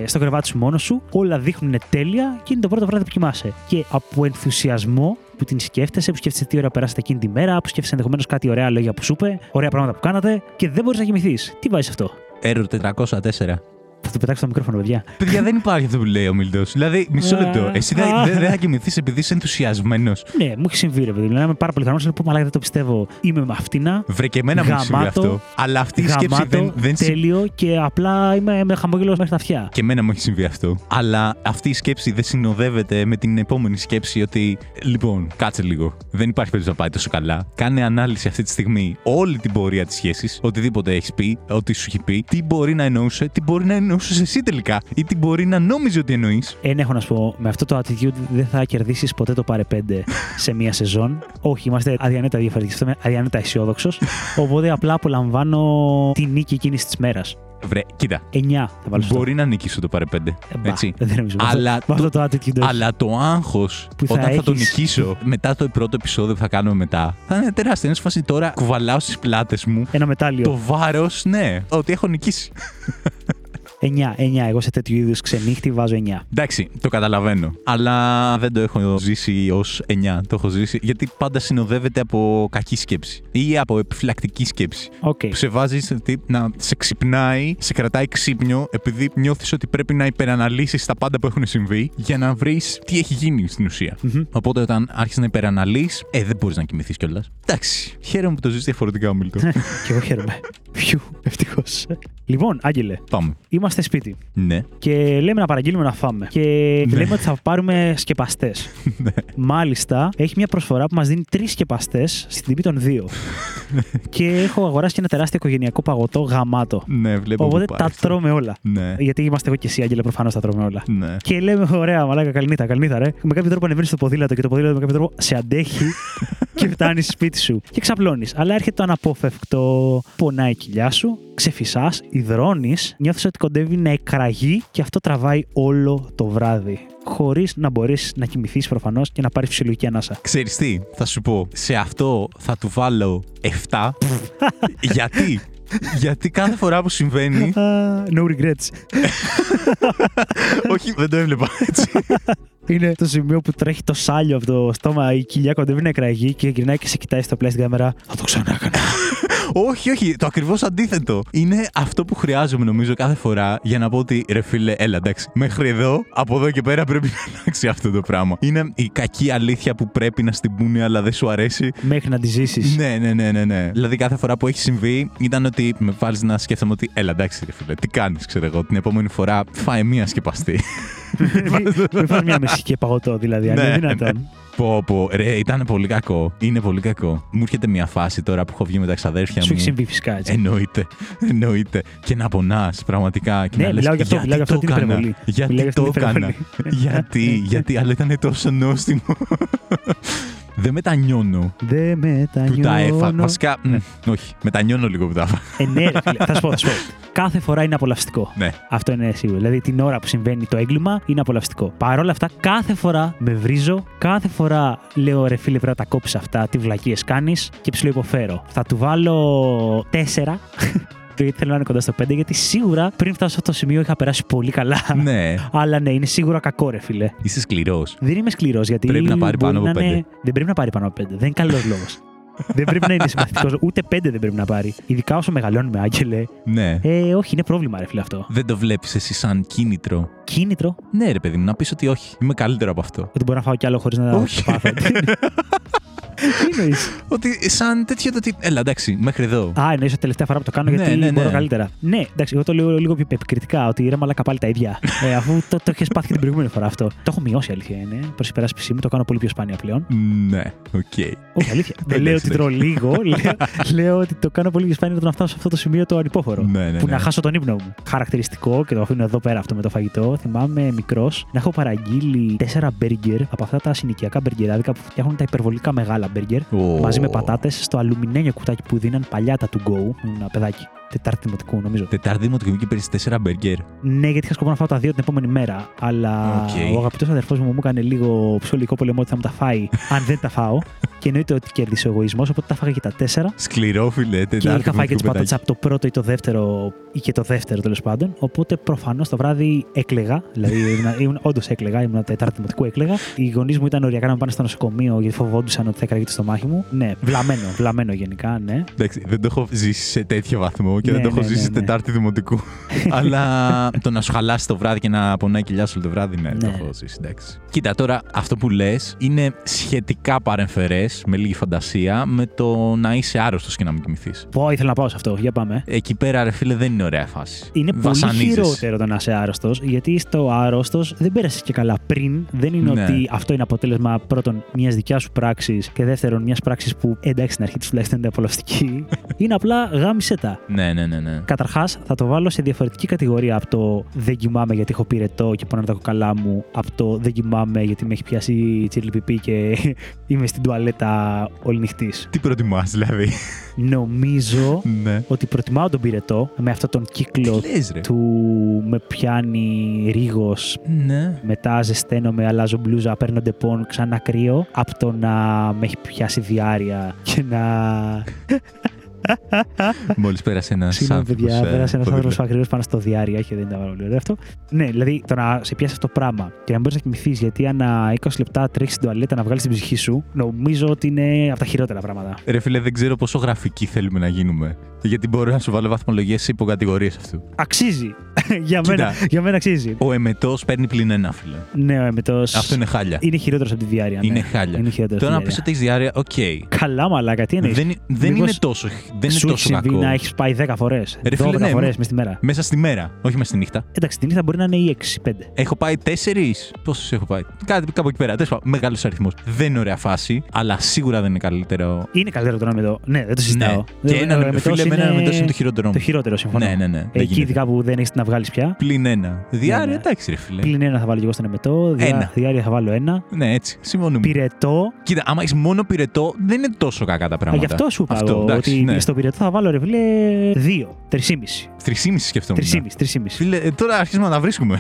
στο κρεβάτι σου μόνος σου, όλα δείχνουν τέλεια και είναι το πρώτο βράδυ που κοιμάσαι. Και από ενθουσιασμό που την σκέφτεσαι, που σκέφτεσαι τι ώρα περάσατε εκείνη τη μέρα, που σκέφτεσαι ενδεχομένως κάτι ωραία λόγια που σου είπε, ωραία πράγματα που κάνατε και δεν μπορείς να κοιμηθείς. Τι βάζεις αυτό; Error 404. Θα το πετάξω το μικρόφωνο, παιδιά. Παιδιά, δεν υπάρχει αυτό που λέει ο Μιλτός. Δηλαδή, μισό Α, λεπτό. Εσύ δεν α. δεν- δεν θα κοιμηθείς επειδή είσαι ενθουσιασμένος. Ναι, μου έχει συμβεί, ρε παιδί. Δηλαδή, είμαι πάρα πολύ χαρούμενο. Λέω, πω μαλάκα, δεν το πιστεύω. Είμαι με αυτήν. Βρε και εμένα μου έχει συμβεί Γαμάτο, αυτό. Αλλά αυτή η σκέψη Γαμάτο, δεν, δεν συ- τέλειο και απλά είμαι με χαμόγελος μέχρι τα αυτιά. Και εμένα μου έχει συμβεί αυτό. Αλλά αυτή η σκέψη δεν συνοδεύεται με την επόμενη σκέψη ότι. Λοιπόν, κάτσε λίγο. Δεν υπάρχει περίπτωση να πάει τόσο καλά. Κάνε ανάλυση αυτή τη στιγμή όλη την πορεία της σχέσης. Οτιδήποτε έχεις πει, ό,τι σου έχει πει. Τι μπορεί να εννοούσε, τι μπορεί να εννοούσε εσύ τελικά. Ή τι μπορεί να νόμιζε ότι εννοείς; Ένα έχω να σου πω, με αυτό το attitude δεν θα κερδίσεις ποτέ το πάρε 5 σε μία σεζόν. Όχι, είμαστε αδιανέτα διαφορετικοί. Αυτό είμαι αδιανέτα αισιόδοξος. Οπότε απλά απολαμβάνω τη νίκη εκείνης της μέρας. Βρε, κοίτα. 9 θα βάλω στο. Μπορεί να νικήσω το πάρε πέντε. Ε, μπα, Έτσι. Δεν νομίζω. Με Αλλά αυτό- με αυτό το attitude. όχι. Αλλά το άγχος Που θα όταν θα, τον έχεις- νικήσω μετά το πρώτο επεισόδιο που θα κάνουμε μετά θα είναι τεράστιο. Είναι σε φάση τώρα κουβαλάω στις πλάτες μου Ένα μετάλλιο. το βάρος, ναι, ότι έχω νικήσει. 9, 9. Εγώ σε τέτοιου είδους ξενύχτη βάζω 9. Εντάξει, το καταλαβαίνω. Αλλά δεν το έχω ζήσει ως 9. Το έχω ζήσει γιατί πάντα συνοδεύεται από κακή σκέψη ή από επιφυλακτική σκέψη. Οκ. Που σε βάζεις να σε ξυπνάει, σε κρατάει ξύπνιο, επειδή νιώθεις ότι πρέπει να υπεραναλύσεις τα πάντα που έχουν συμβεί για να βρεις τι έχει γίνει στην ουσία. Μμμ. Οπότε όταν άρχισες να υπεραναλύεις, ε, δεν μπορείς να κοιμηθείς κιόλας. Εντάξει. Χαίρομαι που το ζεις διαφορετικά, Μίλτο. Και εγώ χαίρομαι. Φιου, ευτυχώς. Λοιπόν, Άγγελε, Πάμε. Είμαστε σπίτι Ναι. και λέμε να παραγγείλουμε να φάμε. Και Ναι. λέμε ότι θα πάρουμε σκεπαστές. Μάλιστα, έχει μια προσφορά που μας δίνει τρεις σκεπαστές στην τιμή των δύο. και έχω αγοράσει και ένα τεράστιο οικογενειακό παγωτό γαμάτο. Ναι, βλέπω. Οπότε που τα πάει. τρώμε όλα. Ναι. Γιατί είμαστε εγώ και εσύ, Άγγελε, προφανώς τα τρώμε όλα. Ναι. Και λέμε, ωραία, μαλάκα, καληνύχτα, καληνύχτα, ρε. Με κάποιο τρόπο ανεβαίνεις στο ποδήλατο και το ποδήλατο με κάποιο τρόπο σε αντέχει και φτάνεις σπίτι σου. Και ξαπλώνεις. Αλλά έρχεται το αναπόφευκτο. Πονάει η κοιλιά σου, ξεφυσάς, υδρώνεις, νιώθεις ότι κοντεύει να εκραγεί και αυτό τραβάει όλο το βράδυ. Χωρίς να μπορείς να κοιμηθείς προφανώς και να πάρεις φυσιολογική ανάσα. Ξέρεις τι, θα σου πω. Σε αυτό θα του βάλω 7. Γιατί; Γιατί κάθε φορά που συμβαίνει. Α, no regrets. όχι, δεν το έβλεπα έτσι. Είναι το σημείο που τρέχει το σάλιο από το στόμα, η κοιλιά κοντεύει να εκραγεί και γυρνάει και σε κοιτάει στο πλάι στην κάμερα. Θα το ξανά έκανα. Όχι, όχι, το ακριβώς αντίθετο. Είναι αυτό που χρειάζομαι νομίζω κάθε φορά για να πω ότι ρε φίλε, έλα εντάξει. Μέχρι εδώ, από εδώ και πέρα πρέπει να αλλάξει αυτό το πράγμα. Είναι η κακή αλήθεια που πρέπει να στην πούνε, αλλά δεν σου αρέσει. Μέχρι να τη ζήσεις. Ναι, ναι, ναι, ναι, ναι. Δηλαδή κάθε φορά που έχει συμβεί ήταν ότι με βάλεις να σκέφτομαι ότι έλα εντάξει, ρε φίλε, τι κάνεις, ξέρω εγώ. Την επόμενη φορά φάε μία σκεπαστή. Μην φας μια μεσική και παγωτό δηλαδή, αν Ναι, είναι ναι. δυνατόν. Πω, πω, ρε, ήταν πολύ κακό. Είναι πολύ κακό. Μου έρχεται μια φάση τώρα που έχω βγει με τα ξαδέρφια Σου μου. έχει συμβεί φυσικά έτσι. Εννοείται. Εννοείται. Και να πονάς πραγματικά. Και Ναι, να λες, μιλάω γι' αυτό, γιατί μιλάω γι' αυτό το την έκανα; υπερβολή. Γιατί Μιλάω γι' το αυτή την έκανα; υπερβολή. γιατί, γιατί, αλλά ήταν τόσο νόστιμο. Δεν μετανιώνω Δεν που τα έφαγα. μετανιώνω. Βασικά, μ, όχι, μετανιώνω λίγο που τα έφαγα. Ε, ναι, ρε φίλε, θα σου πω, θα σου πω. Κάθε φορά είναι απολαυστικό. Ναι. Αυτό είναι σίγουρο. Δηλαδή την ώρα που συμβαίνει το έγκλημα είναι απολαυστικό. Παρ' όλα αυτά, κάθε φορά με βρίζω, κάθε φορά λέω ρε φίλε, πρέπει να τα κόψεις αυτά, τι βλακίες κάνεις και ψιλοϊποφέρω. Θα του βάλω τέσσερα. γιατί θέλω να είναι κοντά στο 5, γιατί σίγουρα πριν φτάσω σε αυτό το σημείο είχα περάσει πολύ καλά. ναι. Αλλά ναι, είναι σίγουρα κακό, ρε φίλε. Είσαι σκληρός. Δεν είμαι σκληρός γιατί. Πρέπει να πάρει μπορεί πάνω από να είναι- πέντε. Δεν πρέπει να πάρει πάνω από 5. Δεν είναι καλός λόγος. δεν πρέπει να είναι συμπαθητικός. Ούτε 5 δεν πρέπει να πάρει. Ειδικά όσο μεγαλώνουμε, Άγγελε. Ναι. Ε, όχι, είναι πρόβλημα, ρε φίλε αυτό. Δεν το βλέπεις εσύ σαν κίνητρο. Κίνητρο; Ναι, ρε παιδί μου, να πεις ότι όχι. Είμαι καλύτερο από αυτό. Ότι μπορώ να φάω κι άλλο χωρίς να Όχι. πάθω. Τι εννοείς; Ότι σαν τέτοιο το ότι. Έλα, εντάξει, μέχρι εδώ. Α, εννοείς ότι τελευταία φορά που το κάνω Ναι, γιατί ναι, ναι. μπορώ καλύτερα. Ναι, εντάξει, εγώ το λέω λίγο πιο επικριτικά ότι ρε μαλάκα πάλι τα ίδια. ε, αφού το, το έχει πάθει και την προηγούμενη φορά αυτό. Το έχω μειώσει, αλήθεια είναι. Προς υπεράσπιση μου το κάνω πολύ πιο σπάνια πλέον. Ναι, οκ. Όχι, αλήθεια. Δεν Εντάξει, λέω ότι εντάξει. τρώω λίγο. λέω, λέω ότι το κάνω πολύ πιο σπάνια όταν φτάσω σε αυτό το σημείο το ανυπόφορο. Ναι, ναι, που ναι. να χάσω τον ύπνο μου. Χαρακτηριστικό και το αφήνω εδώ πέρα αυτό με το φαγητό. Θυμάμαι μικρός να έχω παραγγείλει τέσσερα μπέργκερ από αυτά τα συνοικιακά μπεργκεράδικα που φτιάχνουν τα υπερβολικά μεγάλα μπέργκερ. Ω. Μαζί με πατάτες στο αλουμινένιο κουτάκι που δίναν παλιά τα to go. Ένα παιδάκι. Τετάρτη δημοτικού, νομίζω. Τετάρτη δημοτικού και παίρνει τέσσερα μπέργκερ. Ναι, γιατί είχα σκοπό να φάω τα δύο την επόμενη μέρα. Αλλά Οκ. ο αγαπητός αδερφός μου μου έκανε λίγο ψωλικό πολεμό ότι θα μου τα φάει αν δεν τα φάω. και εννοείται ότι κέρδισε ο εγωισμός, οπότε τα φάγα και τα τέσσερα. Σκληρό, φιλέ. Και Τετάρτη είχα φάει και τις δημοτικού πατάτε από το πρώτο ή το δεύτερο, ή και το δεύτερο τέλος πάντων. Οπότε προφανώς το βράδυ έκλεγα. Δηλαδή ήμουν, ήμουν, όντως έκλεγα, ήμουν Τετάρτη δημοτικού έκλεγα. Οι γονείς μου ήταν οριακά να με πάνε στο νοσοκομείο γιατί φοβόντουσαν ότι θα εκραγεί το στομάχι μου. Ναι, βλαμμένο, βλαμμένο γενικά, ναι. Εντάξει, δεν το έχω ζήσει σε τέτοιο βαθμό και Ναι, δεν το έχω ναι, ζήσει ναι, ναι. Τετάρτη δημοτικού. Αλλά το να σου χαλάσει το βράδυ και να πονάει η κοιλιά σου όλο το βράδυ, ναι, το Ναι. έχω ζήσει. Εντάξει. Κοίτα, τώρα αυτό που λες είναι σχετικά παρεμφερές, με λίγη φαντασία, με το να είσαι άρρωστος και να μην κοιμηθείς. Πω, ήθελα να πάω σε αυτό. Για πάμε. Εκεί πέρα, ρε φίλε, δεν είναι ωραία φάση. Είναι πολύ Βασανίζεσαι. χειρότερο το να είσαι άρρωστος, γιατί στο άρρωστος δεν πέρασες και καλά πριν. Δεν είναι Ναι. ότι αυτό είναι αποτέλεσμα πρώτον μιας δικιάς σου πράξης και δεύτερον μιας πράξης που εντάξει στην αρχή της τουλάχιστον είναι απολαυστική. είναι απλά γάμισε τα. Ναι, ναι, ναι. ναι. Καταρχάς, θα το βάλω σε διαφορετική κατηγορία από το δεν κοιμάμαι γιατί έχω πυρετό και πονάνε τα κοκαλά μου, από το δεν κοιμάμαι γιατί με έχει πιάσει τσιρλιπιπί και είμαι στην τουαλέτα όλη νυχτής. Τι προτιμάς, δηλαδή; Νομίζω ναι. ότι προτιμάω τον πυρετό με αυτόν τον κύκλο Τι λες, ρε; που με πιάνει ρίγος Ναι. μετά ζεσταίνομαι, αλλάζω μπλούζα, παίρνω Depon, ξανά κρύο, από το να με έχει πιάσει διάρροια και να. Μόλις πέρασε ένας Συγγνώμη, άνθρωπος. παιδιά, πέρασε ένα άνθρωπο ακριβώς πάνω στο διάρροια και δεν ήταν πάρα πολύ ωραίο αυτό. Ναι, δηλαδή το να σε πιάσει αυτό το πράγμα και να μην μπορείς να κοιμηθείς γιατί ανά 20 λεπτά τρέχεις στην τουαλέτα να βγάλεις την ψυχή σου, νομίζω ότι είναι από τα χειρότερα πράγματα. Ρε φίλε, δεν ξέρω πόσο γραφικοί θέλουμε να γίνουμε. Γιατί μπορώ να σου βάλω βαθμολογίες σε υποκατηγορίες αυτού. Αξίζει. για, Κοίτα. μένα, για μένα αξίζει. Ο εμετός παίρνει πλην ένα, φίλε. Ναι, ο εμετός Αυτό είναι χάλια. είναι χειρότερος από τη διάρκεια. Είναι ναι. χάλια. Είναι χειρότερος Τώρα να από τη πεις ότι έχεις διάρκεια, οκ. Καλά, μαλάκα, τι εννοείς; Δεν, δεν Μήπως- είναι τόσο Δεν είναι Σου τόσο έχει συμβεί κακό. να έχεις πάει 10 φορές. Ρε 12 φίλε, ναι, φορές μου- μες στη μέρα. Μέσα στη μέρα, όχι μέσα στη νύχτα. Εντάξει, τη νύχτα μπορεί να είναι ή 6-5. Έχω πάει τέσσερις; Πόσου έχω πάει; Κάτι κάπου εκεί πέρα. Τέλος πάντων, μεγάλος αριθμός. Δεν είναι ωραία φάση, αλλά σίγουρα δεν είναι καλύτερο. Είναι καλύτερο το νόμιμο. Ναι, δεν το συζητάω. Ναι. Και Δεν- ένα, ο μετός φίλε, με ένα είναι μετό είναι το χειρότερο. Το χειρότερο, συμφωνώ. Ναι, ναι, ναι. Δεν Εκεί γίνεται. ειδικά που δεν έχεις να βγάλεις πια. Πλην ένα. Διάρκεια, ναι. εντάξει, ρε φίλε. Πλην ένα θα βάλω και εγώ στον εμετό. Διά, Ένα. Διάρκεια θα βάλω ένα. Ναι, έτσι. Συμφωνούμε. Πυρετό. Κοίτα, άμα έχεις μόνο πυρετό, δεν είναι τόσο κακά τα Α, πράγματα. γι' αυτό σου είπα Αυτό, εγώ. εντάξει, ότι ναι. Στο πυρετό θα βάλω ρε φίλε 2. 3,5. 3,5 σκεφτόμουν. 3,5. 3,5. Φίλε, ε, τώρα αρχίζουμε να τα βρίσκουμε.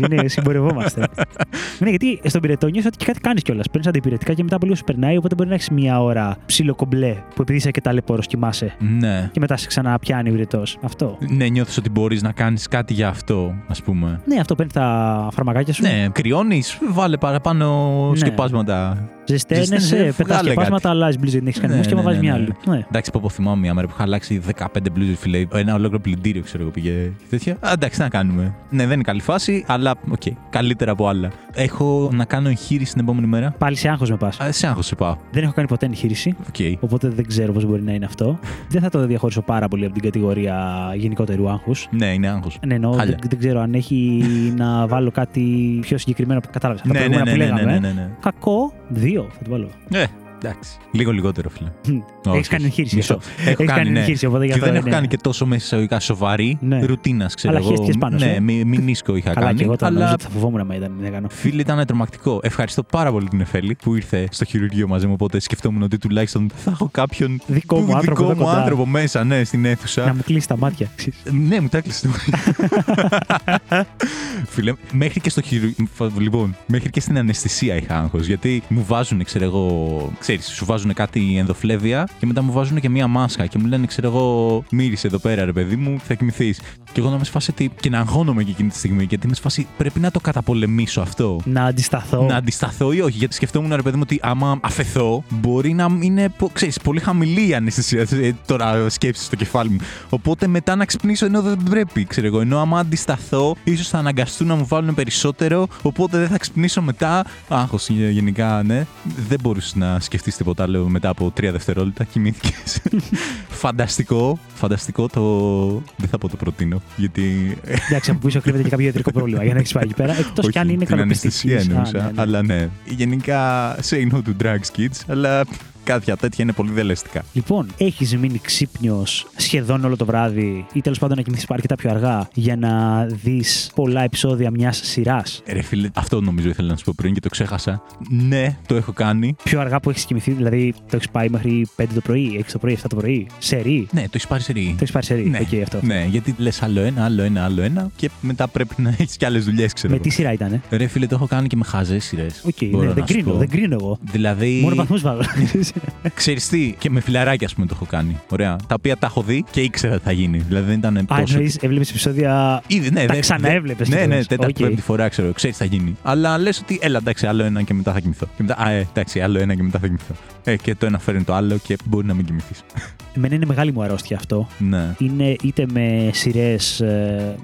3,5. Ναι, συμπορευόμαστε. ναι, γιατί στον πυρετό νιώθω ότι και κάτι κάνεις κιόλας. Παίρνεις αντιπυρετικά και μετά από λίγο σου περνάει. Οπότε μπορεί να έχεις μία ώρα ψήλο κομπλέ που επειδή είσαι και ταλαιπώρο κοιμάσαι. ναι. Και μετά σε ξαναπιάνει πυρετός. Αυτό. Ναι, νιώθεις ότι μπορείς να κάνεις κάτι για αυτό, ας πούμε. Ναι, αυτό παίρνει τα φαρμακάκια σου. Ναι, κρυώνεις, βάλε παραπάνω Ναι. σκεπάσματα. Ζεσταίνεσαι, Ζεσταίνεσαι, πετάς βγάλε σκεπάσματα, κάτι. αλλάζεις μπλούζα, δεν έχεις κάνει Ναι, μουσική, ναι, και βάζεις ναι, μια ναι. άλλη. Ναι. Εντάξει, πω, πω θυμάμαι μια μέρα που είχα αλλάξει 15 μπλούζες, φίλε. Ένα ολόκληρο πλυντήριο, ξέρω εγώ, πήγε και τέτοια. Α, εντάξει, τι να κάνουμε. Ναι, δεν είναι καλή φάση, αλλά οκ, καλύτερα από άλλα. Έχω να κάνω εγχείρηση την επόμενη μέρα. Πάλι σε άγχος με πας. Α, σε άγχος σε πάω. Δεν έχω κάνει ποτέ εγχείρηση. Οκ. Οπότε δεν ξέρω πώς μπορεί να είναι αυτό. δεν θα το διαχωρίσω πάρα πολύ από την κατηγορία γενικότερου άγχους. Ναι, είναι άγχος. Ναι, εννοώ, Χάλια. δεν, δεν ξέρω αν έχει να βάλω κάτι πιο συγκεκριμένο που κατάλαβε. Ναι, ναι, ναι, ναι, ναι, ναι, ναι, ναι. Κακό, δύο tiegħu fetballu. Eh, Ε, εντάξει. Λίγο λιγότερο, φίλε. Έχεις Όχι, κάνει όχι. εγχείρηση. Μισό. αυτό. Έχω Έχεις κάνει, ναι. εγχείρηση, οπότε γι' Και αυτό δεν έχω είναι- κάνει και τόσο μέσα εισαγωγικά σοβαρή Ναι. ρουτίνας, ξέρω Αλλά εγώ. χέστηκες πάνω σου, Ναι, ε. μη, μη νίσκο είχα Καλά, κάνει. και εγώ το αλλά νόμιζα ότι θα φοβόμουν να ήταν να κάνω. Φίλε, ήταν τρομακτικό. Ευχαριστώ πάρα πολύ την Εφέλη που ήρθε στο χειρουργείο μαζί μου. Οπότε σκεφτόμουν ότι τουλάχιστον θα έχω κάποιον Δικό μου άνθρωπο δικό εδώ μου κοντά. άνθρωπο μέσα, ναι, στην αίθουσα. Να μου κλείσει τα μάτια. ξέρεις. Ναι, μου τα έκλεισε. Φίλε, μέχρι και στο χειρουργείο. Λοιπόν, μέχρι και στην αναισθησία είχα άγχος. Γιατί μου βάζουν, ξέρω εγώ, ξέρεις, σου βάζουν κάτι ενδοφλέβια και μετά μου βάζουν και μία μάσκα και μου λένε, ξέρω εγώ, μύρισε εδώ πέρα, ρε παιδί μου, θα κοιμηθείς. Και εγώ να με σφάσει ότι. και να αγχώνομαι και εκείνη τη στιγμή. Γιατί με σφάσει πρέπει να το καταπολεμήσω αυτό. Να αντισταθώ. Να αντισταθώ ή όχι. Γιατί σκεφτόμουν, ρε παιδί μου, ότι άμα αφαιθώ, μπορεί να είναι πο- ξέρεις, πολύ χαμηλή η αναισθησία. Ε, τώρα σκέψη στο κεφάλι μου. Οπότε μετά να ξυπνήσω ενώ δεν πρέπει, ξέρω εγώ. Ενώ άμα αντισταθώ, ίσως θα αναγκαστούν να μου βάλουν περισσότερο. Οπότε δεν θα ξυπνήσω μετά. Άγχος γενικά, ναι. Δεν μπορούσες να σκεφτείς τίποτα άλλο μετά από τρία δευτερόλεπτα. Κοιμήθηκες. φανταστικό. Φανταστικό το. Δεν θα πω το προτείνω. Γιατί. Εντάξει, από πίσω κρύβεται και κάποιο ιατρικό πρόβλημα για να έχεις πάει εκεί πέρα. Εκτός Όχι, κι αν είναι την καλοπιστική. αναισθησία Α, εννοούσα. ναι, ναι. Αλλά ναι. Γενικά, say no to drugs, kids. Αλλά κάποια τέτοια είναι πολύ δελεαστικά. Λοιπόν, έχεις μείνει ξύπνιος σχεδόν όλο το βράδυ ή τέλος πάντων να κοιμηθεί αρκετά πιο αργά για να δεις πολλά επεισόδια μιας σειράς; Ρε φίλε, αυτό νομίζω ήθελα να σου πω πριν και το ξέχασα. Ναι, το έχω κάνει. Πιο αργά που έχεις κοιμηθεί, δηλαδή το έχεις πάει μέχρι 5 το πρωί, 6 το πρωί, 7 το πρωί. Σερί. Ναι, το έχεις πάρει σερί. Το έχεις πάρει σερί. Ναι, Οκ, αυτό. ναι, γιατί λες άλλο ένα, άλλο ένα, άλλο ένα και μετά πρέπει να έχεις κι άλλες δουλειές, ξέρω. Με εγώ. τι σειρά ήταν. Ρε φίλε, το έχω κάνει και με χαζές σειρές. Οκ, ναι, δεν κρίνω, δεν κρίνω εγώ. Δηλαδή. Μόνο βαθμούς βάζω. Ξέρεις τι, και με φιλαράκια, ας πούμε, το έχω κάνει. Ωραία. Τα οποία τα έχω δει και ήξερα τι θα γίνει. Δηλαδή δεν ήταν Α, τόσο. εννοείς, έβλεπες επεισόδια. Ήδη, ναι, Τα δεν- ξαναέβλεπες Ναι, ναι, κιόλας. τέταρτη, Οκ. πέμπτη φορά ξέρω, ξέρεις τι θα γίνει. Αλλά λες ότι έλα, εντάξει, άλλο ένα και μετά θα κοιμηθώ. Και μετά, α, ε, εντάξει, άλλο ένα και μετά θα κοιμηθώ. Ε, και το ένα φέρνει το άλλο και μπορεί να μην κοιμηθείς. Εμένα είναι μεγάλη μου αρρώστια αυτό. ναι. Είναι είτε με σειρές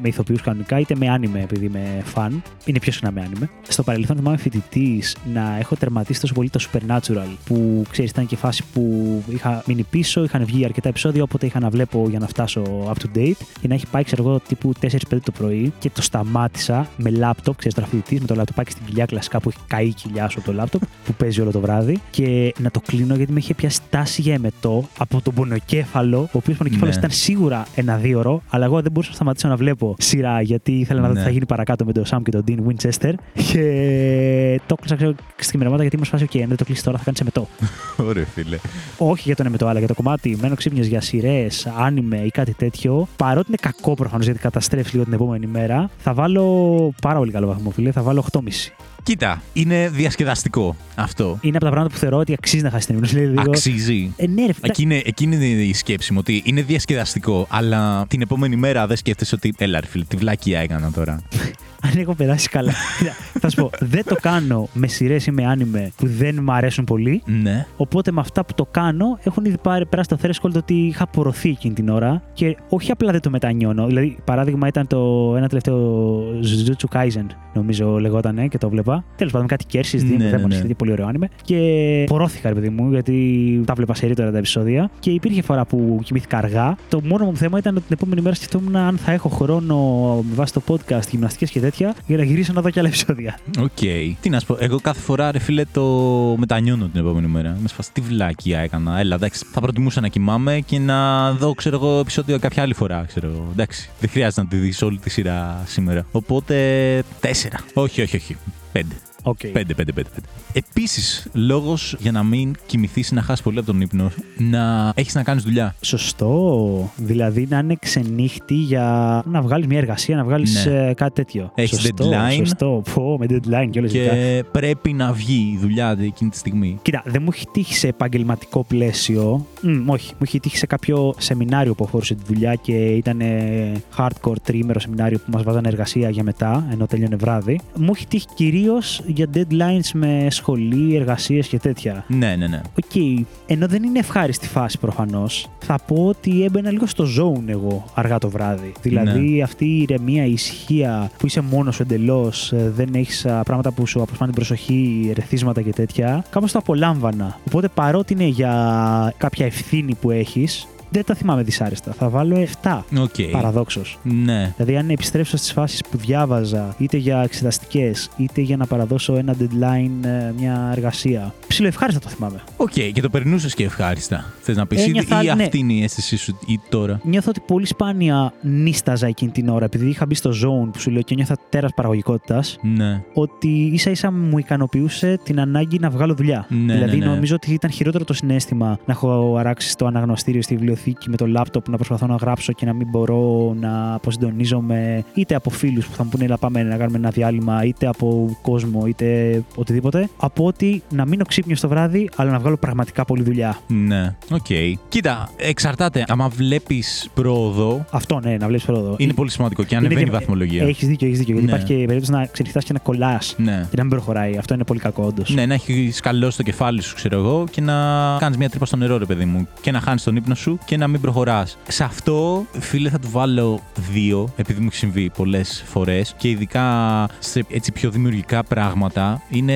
με ηθοποιούς κανονικά, είτε με anime, επειδή είμαι φαν. Είναι πιο συχνά με anime. Στο παρελθόν θυμάμαι φοιτητής να έχω τερματίσει τόσο πολύ το Supernatural, που ξέρεις, ήταν και φάση που είχα μείνει πίσω, είχαν βγει αρκετά επεισόδια, οπότε είχα να βλέπω για να φτάσω up to date. Και να έχει πάει, ξέρω εγώ, τύπου 4-5 το πρωί και το σταμάτησα με λάπτοπ, ξέρεις τώρα φοιτητής, με το λάπτοπάκι στην κοιλιά κλασικά που έχει καεί η κοιλιά σου από το λάπτοπ, που παίζει όλο το βράδυ. Και να το κλείνω γιατί με είχε πιάσει τάση για εμετό από τον πονοκέφαλο, ο οποίος πονοκέφαλος Ναι. ήταν σίγουρα ένα δύο αλλά εγώ δεν μπορούσα να σταματήσω να βλέπω σειρά γιατί ήθελα να δω τι Ναι. θα γίνει παρακάτω με τον Σαμ και τον Dean Winchester. Και το κλείσα ξέρω, στην ημερομάτα γιατί μου σπάσει, OK, αν δεν το κλείσεις τώρα θα κάνεις εμετό. Ωραία, φίλε. Όχι για τον εμετό, αλλά για το κομμάτι μένω ξύπνιος για σειρές, άνιμε ή κάτι τέτοιο. Παρότι είναι κακό προφανώς γιατί καταστρέφεις λίγο την επόμενη μέρα, θα βάλω πάρα πολύ καλό βαθμό, φίλε. Θα βάλω 8,5. Κοίτα, είναι διασκεδαστικό αυτό. Είναι από τα πράγματα που θεωρώ ότι αξίζει να χάσει την ύπνος. Δηλαδή, λίγο- Αξίζει. Ε, ναι, ρε, φίλε. Εκεί είναι, εκείνη είναι η σκέψη μου ότι είναι διασκεδαστικό, αλλά την επόμενη μέρα δεν σκέφτεσαι ότι έλα, ρε φίλε, τι βλακία έκανα τώρα. αν έχω περάσει καλά. θα σου πω, δεν το κάνω με σειρές ή με άνιμε που δεν μου αρέσουν πολύ. Ναι. Οπότε με αυτά που το κάνω έχουν ήδη πάρει, περάσει το threshold ότι είχα απορροθεί εκείνη την ώρα και όχι απλά δεν το μετανιώνω. Δηλαδή, παράδειγμα ήταν το ένα τελευταίο Jujutsu Kaisen, νομίζω λεγόταν και το βλέπα. Τέλος πάντων, κάτι κέρσις, Ναι, δύο ναι, ναι, ναι. πολύ ωραίο άνιμε. Και πορώθηκα, ρε παιδί μου, γιατί τα βλέπα σε τώρα τα επεισόδια. Και υπήρχε φορά που κοιμήθηκα αργά. Το μόνο μου θέμα ήταν ότι την επόμενη μέρα σκεφτόμουν αν θα έχω χρόνο με βάση το podcast, γυμναστικές και τέτοια, για να γυρίσω να δω και άλλα επεισόδια. Οκ. Τι να σου πω, εγώ κάθε φορά ρε φίλε το μετανιώνω την επόμενη μέρα. Με φάση τι βλακεία έκανα. Έλα, εντάξει, θα προτιμούσα να κοιμάμαι και να δω, ξέρω εγώ, επεισόδιο κάποια άλλη φορά, ξέρω εγώ. Εντάξει, δεν χρειάζεται να τη δεις όλη τη σειρά σήμερα. Οπότε, τέσσερα. Όχι, όχι, όχι. Πέντε. Okay. Πέντε, πέντε, πέντε. πέντε. Επίσης, λόγος για να μην κοιμηθείς ή να χάσεις πολύ από τον ύπνο, να έχεις να κάνεις δουλειά. Σωστό. Δηλαδή να είναι ξενύχτι για να βγάλεις μια εργασία, να βγάλεις Ναι. κάτι τέτοιο. Έχεις σωστό, deadline. Σωστό. Πω, με deadline και όλα Και πρέπει να βγει η δουλειά εκείνη τη στιγμή. Κοίτα, δεν μου έχει τύχει σε επαγγελματικό πλαίσιο. Μ, όχι, μου έχει τύχει σε κάποιο σεμινάριο που αφορούσε τη δουλειά και ήταν ε, hardcore τρίμερο σεμινάριο που μας βάζανε εργασία για μετά, ενώ τέλειωνε βράδυ. Μου έχει τύχει κυρίως για deadlines με σχολή, εργασίες και τέτοια. Ναι, ναι, ναι. Οκ, ενώ δεν είναι ευχάριστη φάση προφανώς, θα πω ότι έμπαινα λίγο στο zone εγώ αργά το βράδυ. Δηλαδή αυτή η ηρεμία, η ησυχία που είσαι μόνος σου εντελώς, δεν έχεις πράγματα που σου αποσπάνε την προσοχή, ερεθίσματα και τέτοια, κάπως το απολάμβανα. Οπότε παρότι είναι για κάποια ευθύνη που έχεις, δεν τα θυμάμαι δυσάρεστα. Θα βάλω 7. Οκ. Παραδόξως. Ναι. Δηλαδή, αν επιστρέψω στις φάσεις που διάβαζα, είτε για εξεταστικές, είτε για να παραδώσω ένα deadline, ε, μια εργασία. Ψιλοευχάριστα το θυμάμαι. Οκ, και το περνούσες και ευχάριστα. Θες να πεις, ή, Ένιωθα, ή ναι. αυτή είναι η αίσθησή σου ή τώρα; Νιώθω ότι πολύ σπάνια νύσταζα εκείνη την ώρα, επειδή είχα μπει στο zone που σου λέω και νιώθα τέρας παραγωγικότητας, Ναι. ότι ίσα ίσα μου ικανοποιούσε την ανάγκη να βγάλω δουλειά. Ναι, δηλαδή, ναι, ναι. νομίζω ότι ήταν χειρότερο το συναίσθημα να έχω αράξει στο αναγνωστήριο στη βιβλιοθήκη με το λάπτοπ να προσπαθώ να γράψω και να μην μπορώ να αποσυντονίζομαι είτε από φίλους που θα μου πούνε να πάμε να κάνουμε ένα διάλειμμα, είτε από κόσμο, είτε οτιδήποτε, από ότι να μείνω ξύπνιος το βράδυ, αλλά να βγάλω πραγματικά πολλή δουλειά. Ναι. Οκ. Κοίτα, εξαρτάται. Άμα βλέπεις πρόοδο, Αυτό, ναι, να βλέπεις πρόοδο. είναι πολύ σημαντικό και ανεβαίνει η βαθμολογία. Έχεις δίκιο, έχεις δίκιο. Γιατί Ναι. υπάρχει και η περίπτωση να ξενυχτάς και να κολλάς Ναι. και να μην προχωράει. Αυτό είναι πολύ κακό, όντως. Ναι, να έχεις σκαλώσει το κεφάλι σου, ξέρω εγώ, και να κάνεις μια τρύπα στο νερό, ρε παιδί μου. Και να χάνεις τον ύπνο σου και να μην προχωράς. Σε αυτό, φίλε, θα του βάλω δύο, επειδή μου έχει συμβεί πολλές φορές. Και ειδικά σε έτσι πιο δημιουργικά πράγματα, είναι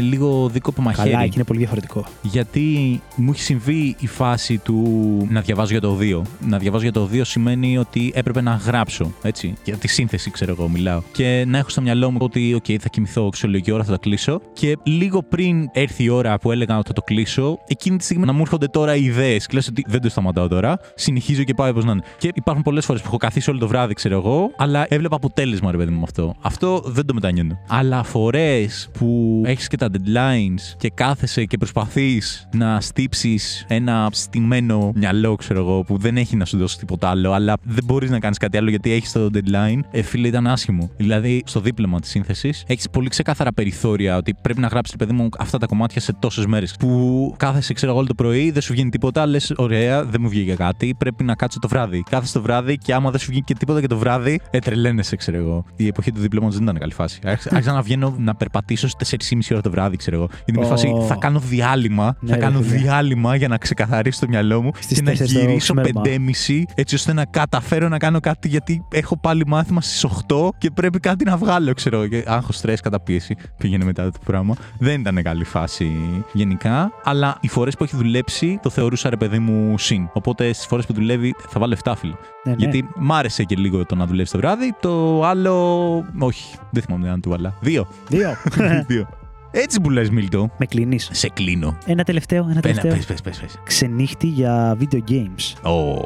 λίγο δίκοπο μαχαίρι. Καλά, και είναι πολύ διαφορετικό. Γιατί μου έχει συμβεί η φάση του να διαβάζω για το οδείο. Να διαβάζω για το οδείο σημαίνει ότι έπρεπε να γράψω, έτσι. Για τη σύνθεση, ξέρω εγώ, μιλάω. Και να έχω στο μυαλό μου ότι, OK, θα κοιμηθώ ξυλογική ώρα, θα το κλείσω. Και λίγο πριν έρθει η ώρα που έλεγα ότι θα το κλείσω, εκείνη τη στιγμή να μου έρχονται τώρα οι ιδέες. Και λες ότι δεν το σταματάω τώρα. Συνεχίζω και πάω όπως να είναι. Και υπάρχουν πολλές φορές που έχω καθίσει όλο το βράδυ, ξέρω εγώ, αλλά έβλεπα αποτέλεσμα, ρε παιδί μου, με αυτό. Αυτό δεν το μετανιώνω. Αλλά φορές που έχεις και τα deadlines και κάθεσαι και προσπαθείς να στύψεις ένα στημένο μυαλό, ξέρω εγώ, που δεν έχει να σου δώσει τίποτα άλλο, αλλά δεν μπορείς να κάνεις κάτι άλλο γιατί έχεις το deadline, ε, φίλε, ήταν άσχημο. Δηλαδή, στο δίπλωμα της σύνθεσης έχεις πολύ ξεκάθαρα περιθώρια ότι πρέπει να γράψεις, παιδί μου, αυτά τα κομμάτια σε τόσες μέρες. Που κάθεσαι, ξέρω εγώ, όλο το πρωί, δεν σου βγαίνει τίποτα, λες, ωραία, δεν μου βγήκε κάτι, πρέπει να κάτσω το βράδυ. Κάθεσαι το βράδυ και άμα δεν σου βγει και τίποτα και το βράδυ, ε, τρελαίνεσαι, ξέρω εγώ. Η εποχή του διπλώματος δεν ήταν καλή φάση. Άρχισα άρχισα να βγαίνω να περπατήσω στις 4.30 ώρα το βράδυ, ξέρω εγώ. Είναι μια φάση, Ω. θα κάνω διάλειμμα, Ναι, θα ρε κάνω φίλε. διάλειμμα για να ξεκαθαρίσω το μυαλό μου Στις και να 4 το γυρίσω ξημέρωμα. 5.30 έτσι ώστε να καταφέρω να κάνω κάτι γιατί έχω πάλι μάθημα στις 8 και πρέπει κάτι να βγάλω, ξέρω εγώ. Και Άγχος, στρες, καταπίεση. Πήγαινε μετά το πράγμα. Δεν ήταν καλή φάση γενικά, αλλά οι φορές που έχει δουλέψει το θεωρούσα ρε παιδί μου συν. Οπότε στις φορές που δουλεύει θα βάλω 7 φίλε. Ναι, ναι. Γιατί μ' άρεσε και λίγο το να δουλεύεις το βράδυ. Το άλλο. Όχι, δεν θυμάμαι αν του 'βαλα. Δύο. Δύο. Δύο. Έτσι που λες Μίλτο. Με κλείνεις. Σε κλείνω. Ένα τελευταίο, ένα Πένα, τελευταίο. πες, πες, πες, πες. Ξενύχτι για video games. Ω,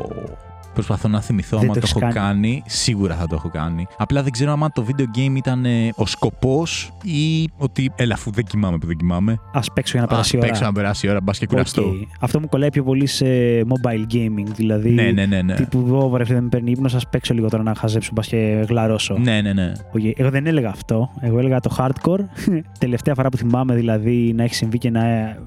Προσπαθώ να θυμηθώ Δεν άμα το το, έχεις έχω κάνει. κάνει. Σίγουρα θα το έχω κάνει. Απλά δεν ξέρω άμα το video game ήταν ε, ο σκοπός ή ότι. Έλα, αφού δεν κοιμάμαι που δεν κοιμάμαι. Α παίξω για να Ας περάσει η ώρα. παίξω να περάσει η ώρα, μπας και κουραστώ. Οκ. Αυτό μου κολλάει πιο πολύ σε mobile gaming. Δηλαδή. Ναι, ναι, ναι. ναι. Τύπου εγώ βρε, δεν με παίρνει ύπνος, ας παίξω λίγο τώρα να χαζέψω, μπας και γλαρώσω. Ναι, ναι, ναι. Οκ, Εγώ δεν έλεγα αυτό. Εγώ έλεγα το hardcore. Τελευταία φορά που θυμάμαι δηλαδή να έχει συμβεί και να.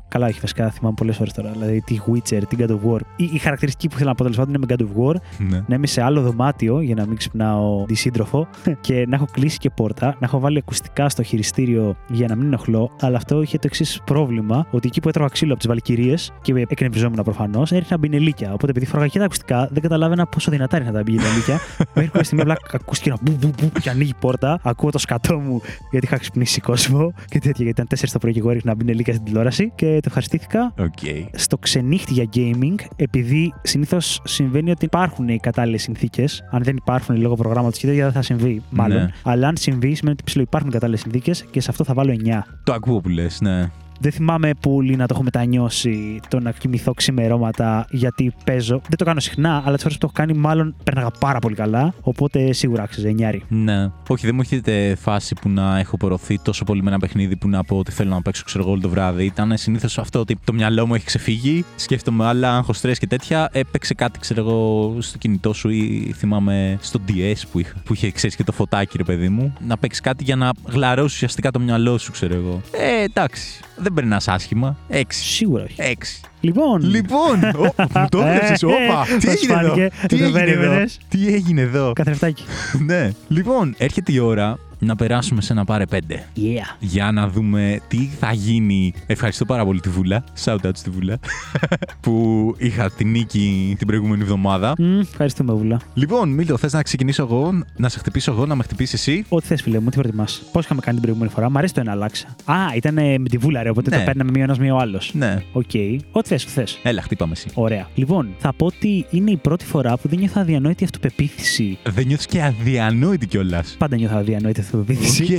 Καλά, όχι βασικά, θυμάμαι πολλές φορές τώρα. Δηλαδή τη Witcher, την God of War. Η, η χαρακτηριστική που θέλω να πω τέλος πάντων είναι με God of War. Ναι. να είμαι σε άλλο δωμάτιο για να μην ξυπνάω τη σύντροφο και να έχω κλείσει και πόρτα, να έχω βάλει ακουστικά στο χειριστήριο για να μην ενοχλώ. Αλλά αυτό είχε το εξής πρόβλημα, ότι εκεί που έτρωγα ξύλο από τις Βαλκυρίες και εκνευριζόμουν προφανώς, έριχνα μπινελίκια. Οπότε επειδή φοράγα και τα ακουστικά, δεν καταλάβαινα πόσο δυνατά είναι τα μπινελίκια. Μέχρι που στιγμή απλά ακούστηκε ένα μπου, μπου, μπου και ανοίγει η πόρτα. Ακούω το σκατό μου γιατί είχα ξυπνήσει κόσμο και τέτοια. Γιατί ήταν 4 το πρωί και εγώ έριχνα μπινελίκια στην τηλεόραση και το ευχαριστήθηκα. Οκ. Στο ξενύχτη για gaming, επειδή συνήθως συμβαίνει ότι υπάρχουν οι κατάλληλες συνθήκες, αν δεν υπάρχουν λόγω προγράμματος και τέτοια δεν θα συμβεί, μάλλον. Ναι. Αλλά αν συμβεί, σημαίνει ότι ψιλοϋπάρχουν κατάλληλες συνθήκες και σε αυτό θα βάλω 9. Το ακούω που λες, ναι. Δεν θυμάμαι πολύ να το έχω μετανιώσει το να κοιμηθώ ξημερώματα γιατί παίζω. Δεν το κάνω συχνά, αλλά τις φορές που το έχω κάνει, μάλλον πέρναγα πάρα πολύ καλά. Οπότε σίγουρα άξιζε εννιάρι. Ναι. Όχι, δεν μου έχετε φάση που να έχω πορωθεί τόσο πολύ με ένα παιχνίδι που να πω ότι θέλω να παίξω ξέρω εγώ όλο το βράδυ. Ήταν συνήθως αυτό ότι το μυαλό μου έχει ξεφύγει, σκέφτομαι άλλα, άγχος στρε και τέτοια. Έπαιξε κάτι, ξέρω εγώ, στο κινητό σου ή θυμάμαι στο DS που, είχα, που είχε ξέρεις και το φωτάκι, ρε παιδί μου. Να παίξεις κάτι για να γλαρώσει ουσιαστικά το μυαλό σου, ξέρω εγώ. Ε, εντάξει. Δεν περνά άσχημα. Έξι. Σίγουρα όχι. Έξι. Λοιπόν, Λοιπόν, ω, μου το έβλεψες, Ε, όπα, ε, τι πώς έγινε εδώ, φάνηκε, τι δεν το έγινε εδώ, περίμενες. τι έγινε εδώ, καθρεφτάκι. ναι. Λοιπόν, έρχεται η ώρα να περάσουμε σε ένα πάρε πέντε. Yeah. Για να δούμε τι θα γίνει. Ευχαριστώ πάρα πολύ τη Βούλα. Shout out στη Βούλα. που είχα τη νίκη την προηγούμενη εβδομάδα. Μμ, ευχαριστούμε, Βούλα. Λοιπόν, Μίλτο, θες να ξεκινήσω εγώ, να σε χτυπήσω εγώ, να με χτυπήσεις εσύ; Ό,τι θες, φίλε μου, τι προτιμάς. Πώς είχαμε κάνει την προηγούμενη φορά; Μ' αρέσει το ένα-ένα αλλάξ. Α, ήταν ε, με τη Βούλα, ρε, οπότε Ναι. το παίρναμε μία ένας μία ο άλλος. Ναι, Οκ. Ό,τι θες, ό,τι θες. έλα, χτύπαμε εσύ. Ωραία. Λοιπόν, θα πω ότι είναι η πρώτη φορά που δεν νιώθω αδιανόητη αυτοπεποίθηση. Δεν νιώθεις και αδιανόητη κιόλας. Πάντα νιώθω αδιανόητη αυτοπεποίθηση. ΟΚ.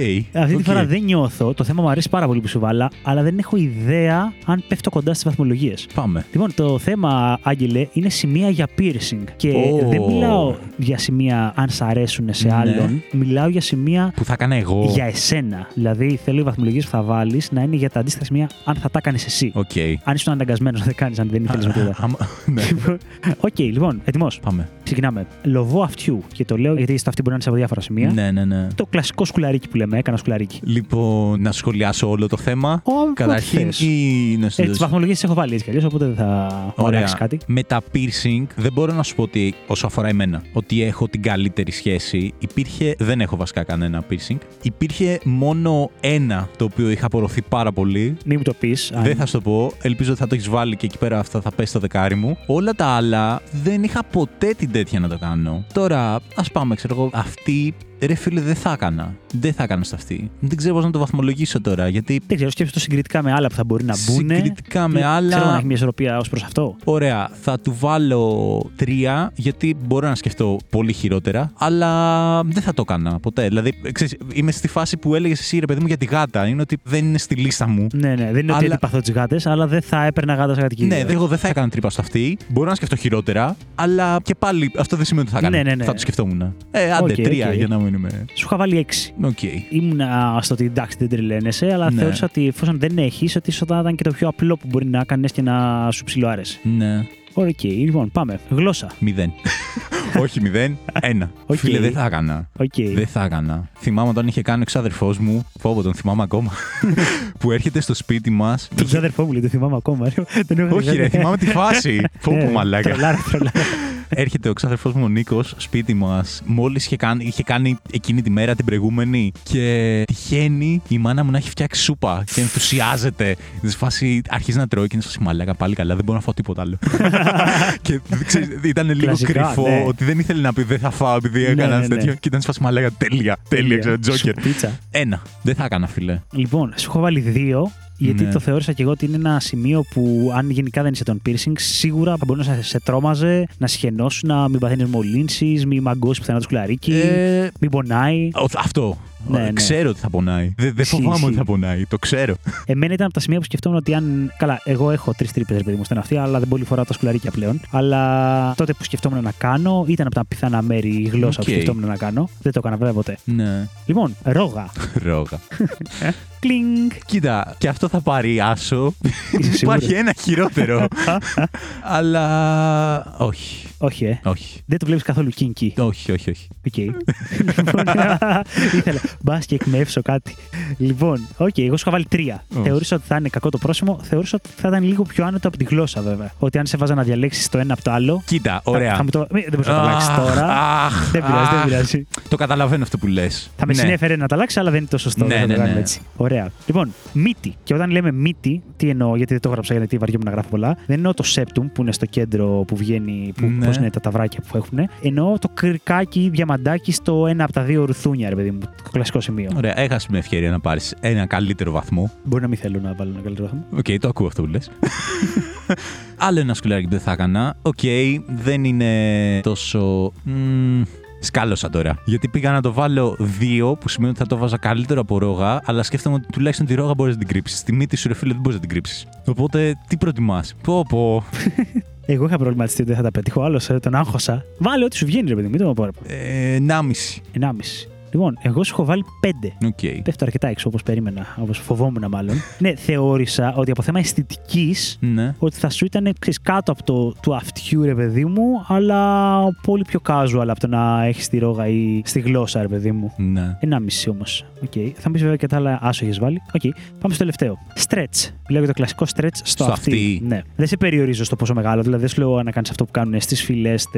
Αυτή τη ΟΚ. φορά δεν νιώθω. Το θέμα μου αρέσει πάρα πολύ που σου 'βαλα, αλλά δεν έχω ιδέα αν πέφτω κοντά στις βαθμολογίες. Πάμε. Λοιπόν, το θέμα, Άγγελε, είναι σημεία για piercing. Και Ω. δεν μιλάω για σημεία αν σ' αρέσουν σε Ναι. άλλον. Μιλάω για σημεία Που θα έκανα εγώ. για εσένα. Δηλαδή, θέλω οι βαθμολογίες που θα βάλεις να είναι για τα αντίστοιχα σημεία αν θα τα έκανες εσύ. ΟΚ. Αν ήσουν αναγκασμένος να τα κάνεις, αν δεν ήθελες με τίποτα. Άμα- Ναι, Λοιπόν, ΟΚ, λοιπόν, έτοιμος. πάμε. Ξεκινάμε. Λοβό αυτιού. Και το λέω γιατί στο αυτί μπορεί να είναι σε διάφορα σημεία. Ναι, ναι, ναι. Το κλασικό σκουλαρίκι που λέμε, έκανα σκουλαρίκι. Λοιπόν, να σχολιάσω όλο το θέμα. Ω, Καταρχήν, ό,τι θες; ή να σου Ε, τι δώσω- βαθμολογίες τις έχω βάλει έτσι κι αλλιώς, οπότε δεν θα αλλάξει κάτι. Με τα piercing δεν μπορώ να σου πω ότι όσο αφορά εμένα, ότι έχω την καλύτερη σχέση. Υπήρχε, δεν έχω βασικά κανένα piercing. Υπήρχε μόνο ένα το οποίο είχα απωθηθεί πάρα πολύ. Μην μου το πεις. Δεν θα σου το πω. Ελπίζω ότι θα το έχεις βάλει και εκεί πέρα αυτό θα πέσει στο δεκάρι μου. Όλα τα άλλα δεν είχα ποτέ την τέτοια να το κάνω. Τώρα, ας πάμε, ξέρω εγώ, αυτί. Ρε φίλε, δεν θα έκανα. Δεν θα έκανα σε αυτί. Δεν ξέρω πώς να το βαθμολογήσω τώρα. Γιατί Δεν ξέρω, σκέφτομαί το συγκριτικά με άλλα που θα μπορεί να μπουν. συγκριτικά με άλλα. Ξέρω να έχει μια ισορροπία ως προς αυτό. Ωραία, θα του βάλω τρία, γιατί μπορώ να σκεφτώ πολύ χειρότερα, αλλά δεν θα το έκανα ποτέ. Δηλαδή, ξέρεις, είμαι στη φάση που έλεγες εσύ, ρε παιδί μου, για τη γάτα. Είναι ότι δεν είναι στη λίστα μου. Ναι, ναι, δεν είναι ότι Αλλά- αντιπαθώ τις γάτες, αλλά δεν θα έπαιρνα γάτα σε κάτι Ναι, εγώ δεν θα έκανα τρύπα στο αυτί. Μπορώ να σκεφτώ χειρότερα, αλλά και πάλι αυτό δεν σημαίνει ότι θα έκανα. Ναι, ναι, ναι. Θα το σκεφτόμουν. Ε, άντε, ΟΚ, τρία ΟΚ. για να μην είμαι. Σου είχα βάλει 6. ΟΚ. Ήμουνα στο ότι εντάξει δεν τρελαίνεσαι, αλλά Ναι. θεώρησα ότι εφόσον δεν έχεις, ότι ίσως θα ήταν και το πιο απλό που μπορεί να κάνεις και να σου ψιλοάρεσε. Ναι. Ωραία, ΟΚ, λοιπόν, πάμε. Γλώσσα. Μηδέν. Όχι μηδέν, ένα. ΟΚ. Φίλε, δεν θα έκανα. ΟΚ. Δεν θα έκανα. Θυμάμαι όταν είχε κάνει ο ξάδερφός μου. Φόβο, τον θυμάμαι ακόμα. που έρχεται στο σπίτι μας. Τον ξάδερφό μου λέει, το θυμάμαι ακόμα. Δεν έχω Όχι, ρε, θυμάμαι τη φάση. Πω Ναι, πω μαλάκα. Τρολάρα, τρολάρα. Έρχεται ο ξάδερφός μου ο Νίκος σπίτι μας. Μόλις είχε κάνει, είχε κάνει εκείνη τη μέρα την προηγούμενη και τυχαίνει η μάνα μου να έχει φτιάξει σούπα και ενθουσιάζεται. Στη φάση αρχίζει να τρώει και είναι σε φάση μαλάκα πάλι καλά, δεν μπορώ να φάω τίποτα άλλο. και ξέρεις, ήταν λίγο Κλασικά, κρυφό ναι. ότι δεν ήθελε να πει δεν θα φάω επειδή έκανα ναι, ναι. τέτοιο. Και ήταν σε φάση μαλάκα τέλεια. Τέλεια, ξέρω, Τζόκερ. Πίτσα. Ένα. Δεν θα έκανα, φιλέ. Λοιπόν, σου έχω βάλει δύο. Γιατί Ναι. το θεώρησα και εγώ ότι είναι ένα σημείο που, αν γενικά δεν είσαι τον piercing, σίγουρα θα μπορεί να σε, σε τρόμαζε, να σχαινώσουν, να μην παθαίνεις μολύνσεις, μην μαγκώσεις πουθενά το σκουλαρίκι, Ε, μην πονάει. ο- αυτό. Ναι, ναι. Ξέρω ότι θα πονάει. Δεν, δεν Ισχύει, φοβάμαι ότι ισχύει. θα πονάει. Το ξέρω. Εμένα ήταν από τα σημεία που σκεφτόμουν ότι αν. Καλά, εγώ έχω τρεις τρύπες, ρε παιδί μου, στ' αυτί, αλλά δεν πολύ φοράω τα σκουλαρίκια πλέον. Αλλά τότε που σκεφτόμουν να κάνω, ήταν από τα πιθανά μέρη η γλώσσα ΟΚ. που σκεφτόμουν να κάνω. Δεν το έκανα βέβαια ποτέ. Ναι. Λοιπόν, ρόγα. Ρόγα. Κλινγκ. Κοίτα, και αυτό θα πάρει άσο. Είσαι Υπάρχει σίγουρος; ένα χειρότερο. Αλλά. Όχι. Όχι, ε. Όχι. Δεν το βλέπεις καθόλου kinky. Όχι, όχι, όχι. ΟΚ. Λοιπόν, ήθελα. Μπας και εκμαιεύσω κάτι. Λοιπόν, ΟΚ, εγώ σου είχα βάλει τρία. Όχι. Θεώρησα ότι θα είναι κακό το πρόσημο. Θεώρησα ότι θα ήταν λίγο πιο άνετο από τη γλώσσα, βέβαια. Ότι αν σε έβαζα να διαλέξεις το ένα από το άλλο. Κοίτα, θα- ωραία. Θα, μου το... Μη, δεν μπορείς να το αλλάξεις Αχ, τώρα. αχ, δεν πειράζει, δεν αχ. πειράζει. Το καταλαβαίνω αυτό που λες. Θα με συνέφερε να τα αλλάξεις, αλλά δεν είναι τόσο σωστό. Ναι, δεν θα το ναι, κάνουμε ναι. Έτσι. Ωραία. Λοιπόν, μύτη. Και όταν λέμε μύτη, τι εννοώ, γιατί δεν το έγραψα γιατί βαριόμουν να γράφω πολλά. Δεν εννοώ το septum που είναι στο κέντρο που βγαίνει, που, Ναι. πώς είναι τα ταυράκια που έχουν. Εννοώ το κρικάκι, διαμαντάκι στο ένα από τα δύο ρουθούνια, ρε παιδί μου. Το κλασικό σημείο. Ωραία, έχασες μια ευκαιρία να πάρεις ένα καλύτερο βαθμό. Μπορεί να μην θέλω να βάλω ένα καλύτερο βαθμό. ΟΚ, το ακούω αυτό που λες. Άλλο ένα σκουλαρίκι που δεν θα έκανα. ΟΚ, δεν είναι τόσο. μ, Σκάλωσα τώρα. Γιατί πήγα να το βάλω δύο, που σημαίνει ότι θα το έβαζα καλύτερο από ρόγα, αλλά σκέφτομαι ότι τουλάχιστον τη ρόγα μπορείς να την κρύψεις. Τη μύτη σου, ρε φίλε, δεν μπορείς να την κρύψεις. Οπότε, τι προτιμάς; Πω, πω. Εγώ είχα προβληματιστεί ότι δεν θα τα πετύχω. Άλλο τόνο άγχωσα. Βάλε ό,τι σου βγαίνει, ρε παιδί μου. Μην το πω. Ε, 1,5. Ενάμιση. Λοιπόν, εγώ σου έχω βάλει πέντε. ΟΚ. Πέφτω αρκετά έξω όπως περίμενα, όπως φοβόμουν μάλλον. ναι, θεώρησα ότι από θέμα αισθητικής Ναι. ότι θα σου ήταν ξέρεις, κάτω από το του αυτιού, ρε παιδί μου, αλλά πολύ πιο casual από το να έχεις τη ρόγα ή στη γλώσσα, ρε παιδί μου. Ναι. Ενάμιση όμως. Okay. Θα μου πεις βέβαια και τα άλλα άσο έχεις βάλει. ΟΚ. Πάμε στο τελευταίο. Stretch. Μιλάω για το κλασικό stretch στο, Στο αυτί. αυτί. Ναι. Δεν σε περιορίζω στο πόσο μεγάλο. Δηλαδή δεν σου λέω να κάνεις αυτό που κάνουν στις φυλές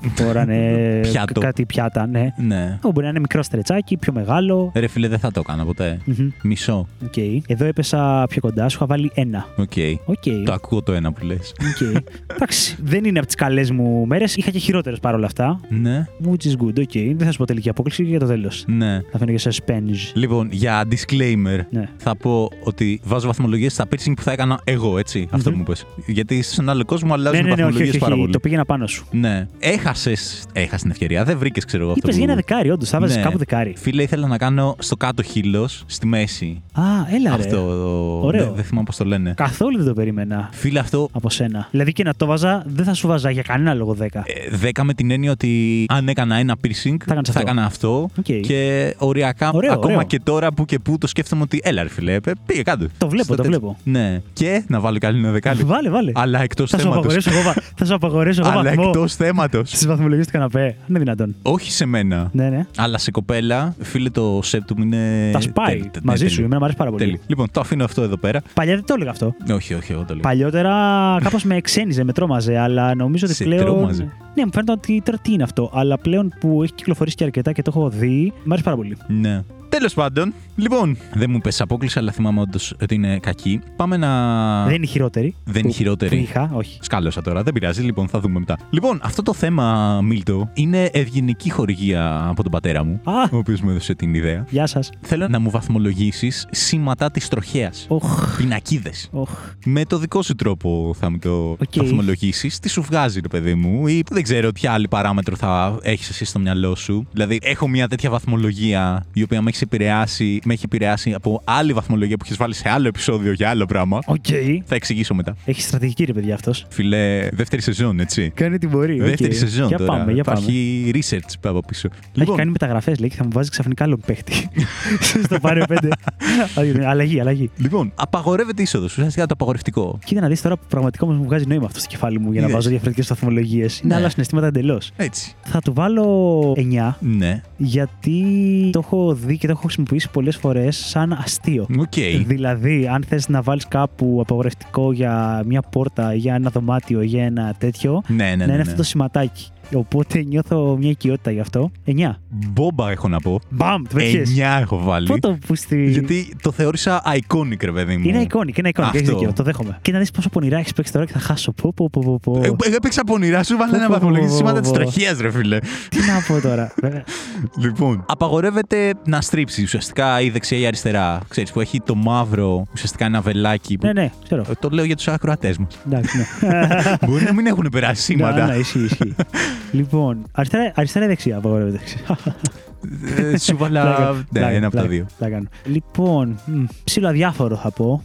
που φοράνε Πιάτο. κάτι πιάτα. Ναι. Ναι. Μπορεί να είναι μικρό stretch άκι, πιο μεγάλο. Ρε φίλε, δεν θα το έκανα ποτέ. Μμμ. Μισό. ΟΚ. Εδώ έπεσα πιο κοντά, σου είχα βάλει ένα. ΟΚ. Οκ. Το ακούω το ένα που λες. ΟΚ. Εντάξει, δεν είναι από τις καλές μου μέρες. Είχα και χειρότερες παρόλα αυτά. Ναι. Which is good, ΟΚ. Δεν θα σου πω τελική απόκλιση για το τέλος. Ναι. Θα αφήνεται και suspense. Λοιπόν, για disclaimer, Ναι. θα πω ότι βάζω βαθμολογίες στα piercing που θα έκανα εγώ, έτσι. Αυτό Μμμ. μου είπες. Γιατί στον άλλο κόσμο αλλάζουν Ναι, ναι, ναι, όχι, βαθμολογίες όχι, πάρα όχι, πολύ. το πήγαινα πάνω σου. Ναι. Έχασες έχασες την ευκαιρία. Δεν βρήκες, ξέρω εγώ. αυτό Είπε για που- ένα δεκάρι, όντως. Θα βάζεις Ναι. κάπου δεκάρι. Φίλε, ήθελα να κάνω στο κάτω χείλος, στη μέση. Α, έλα ρε. Αυτό. Ωραίο. Δεν, δεν θυμάμαι πώς το λένε. Καθόλου δεν το περίμενα Φίλε, αυτό από σένα. Δηλαδή και να το βάζα, δεν θα σου βάζα για κανένα λόγο 10. ε, δέκα με την έννοια ότι αν έκανα ένα piercing, Θα κάνεις αυτό. έκανα αυτό. Οκ. Και οριακά, Ωραίο, ακόμα ωραίο. και τώρα που και που το σκέφτομαι ότι έλα, ρε φίλε, ε, πήγε κάτω. Το βλέπω, Στο το τέτοιο. βλέπω. Ναι. Και να βάλω κι άλλο ένα δεκάρι. Βάλε, βάλε. Αλλά εκτός Θα σου θέματος. απαγορεύσω εγώ, βα- θα σου απαγορεύσω εγώ Αλλά βαθμό εκτός θέματος. στις βαθμολογίες του καναπέ. Αν είναι δυνατόν. Όχι σε μένα. Ναι, ναι. Αλλά σε κοπέλα, φίλε, το σεπτ μου είναι. Τα σπάει τέλειο, ναι, μαζί σου. τέλειο. Εμένα μου αρέσει πάρα πολύ. Τέλειο. Λοιπόν, το αφήνω αυτό εδώ πέρα. Παλιά δεν το έλεγα αυτό. Όχι, όχι, εγώ το λέω. Παλιότερα κάπως με εξένιζε, με τρόμαζε, αλλά νομίζω ότι Σε πλέον. τρόμαζε; Ναι, μου φαίνεται ότι τώρα τι είναι αυτό. Αλλά πλέον που έχει κυκλοφορήσει και αρκετά και το έχω δει, μου αρέσει πάρα πολύ. Ναι. Τέλος πάντων, λοιπόν, δεν μου πέσει απόκληση, αλλά θυμάμαι όντως ότι είναι κακή. Πάμε να. Δεν είναι η χειρότερη. Δεν είναι που- η χειρότερη. Που είχα, όχι. Σκάλωσα τώρα, δεν πειράζει, λοιπόν, θα δούμε μετά. Λοιπόν, αυτό το θέμα, Μίλτο, είναι ευγενική χορηγία από τον πατέρα μου, Α, ο οποίος μου έδωσε την ιδέα. γεια σας. Θέλω να μου βαθμολογήσεις σήματα της τροχέας. Οχ. Πινακίδες. Οχ. Με το δικό σου τρόπο θα μου το Οκ. βαθμολογήσεις. Τι σου βγάζει, ρε παιδί μου, ή δεν ξέρω ποια άλλη παράμετρο θα έχεις εσύ στο μυαλό σου. Δηλαδή, έχω μια τέτοια βαθμολογία η οποία με έχει επηρεάσει, με έχει επηρεάσει από άλλη βαθμολογία που έχεις βάλει σε άλλο επεισόδιο για άλλο πράγμα. Οκ. Θα εξηγήσω μετά. Έχει στρατηγική ρε παιδιά αυτός. Φίλε, δεύτερη σεζόν, έτσι. Κάνει τι μπορεί. οκ. Δεύτερη σεζόν Για τώρα. πάμε, για πάμε. Υπάρχει research από πίσω. Έχει κάνει μεταγραφές, λέει, και θα μου βάζει ξαφνικά άλλον παίχτη. Στο πάρε πέντε. Όχι, αλλαγή, αλλαγή. λοιπόν, απαγορεύεται είσοδος. Ουσιαστικά το απαγορευτικό. Κοίτα να δεις τώρα που πραγματικά όμως μου βγάζει νόημα αυτό στο κεφάλι μου για να Είδες. βάζω διαφορετικές βαθμολογίες. Είναι Ναι. άλλα συναισθήματα εντελώς. Έτσι. Θα του βάλω 9 Ναι. γιατί το έχω δει και το έχω χρησιμοποιήσει πολλές φορές σαν αστείο. Οκ. Δηλαδή, αν θες να βάλεις κάπου απαγορευτικό για μια πόρτα, για ένα δωμάτιο, για ένα τέτοιο, Ναι, ναι, να ναι. είναι ναι. αυτό το σηματάκι. Οπότε νιώθω μια οικειότητα γι' αυτό. 9. Μπόμπα έχω να πω. Μπαμ, το πετυχες. 9 έχω βάλει. Πού το πούστη. Γιατί το θεώρησα iconic, ρε παιδί μου. Είναι iconic, είναι iconic. Αυτό. Έχει δίκιο, το δέχομαι. Και να δεις πόσο πονηρά έχεις παίξει τώρα και θα χάσω. Πω, πω, πω, πω, πω. Ε, Εγώ έπαιξα πονηρά, σου βάλε Πω, ένα πω, βαθμολογή πω, σήματα πω, της πω. τροχία, ρε φίλε. Τι να πω τώρα. Βέβαια. Λοιπόν, απαγορεύεται να στρίψει ουσιαστικά η δεξιά ή η αριστερά. Ξέρεις που έχει το μαύρο, ουσιαστικά ένα βελάκι. Που... ναι, ναι, ξέρω. Ε, Το λέω για τους ακροατές μα. Εντάξει, ναι. Μπορεί να μην έχουν περάσει Ναι, ναι, σήματα. ισχύει, ισχύει. λοιπόν, αριστερά, αριστερά ή δεξιά απαγορεύεται. Ε, Σου βάλα. Ναι, ένα από τα δύο. πλάκα κάνω. Λοιπόν, μ, ψιλοαδιάφορο θα πω.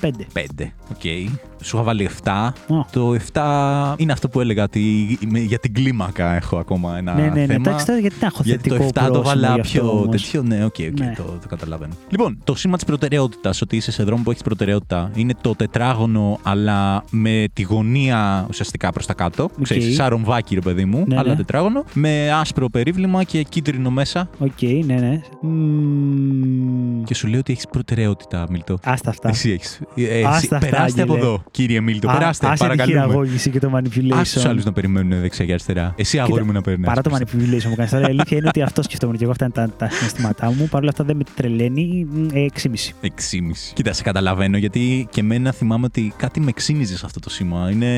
Ναι. 5. 5. Οκ. Σου είχα βάλει 7. Ω. Το 7 είναι αυτό που έλεγα ότι είμαι- για την κλίμακα έχω ακόμα ένα Ναι, ναι, ναι. θέμα. Εντάξει, τώρα γιατί να έχω Γιατί το θετικό 7 το πρόσημο βάλα γι' αυτό πιο όμως. τέτοιο. Ναι, OK, OK, Ναι. το, το καταλαβαίνω. Λοιπόν, το σήμα της προτεραιότητας, ότι είσαι σε δρόμο που έχεις προτεραιότητα, είναι το τετράγωνο, αλλά με τη γωνία ουσιαστικά προς τα κάτω. Ξέρεις, σαν ρομβάκι, ρε παιδί μου, Ναι, αλλά ναι. τετράγωνο, με άσπρο περίβλημα και κίτρινο μέσα. Οκ, ναι, ναι. Μμμ. Και σου λέει ότι έχεις προτεραιότητα, Μίλτο. Άστα αυτά. Εσύ έχεις. Άστα αυτά, περάστε από Άγγελε. εδώ, κύριε Μίλτο. Α, περάστε, άσε τη παρακαλούμε. χειραγώγηση και το manipulation. Άσε τους άλλους να περιμένουν δεξιά και αριστερά. Εσύ, αγόρι μου, να περνά. Παρά το manipulation μου κάνεις τώρα, η αλήθεια είναι ότι αυτό σκεφτόμουν και εγώ. Αυτά είναι τα, τα συναισθήματά μου. Παρ' όλα αυτά δεν με τρελαίνει. μ, ε, 6,5. 6,5. Κοίτα, σε καταλαβαίνω γιατί και εμένα θυμάμαι ότι κάτι με ξύνιζε σε αυτό το σήμα. Είναι.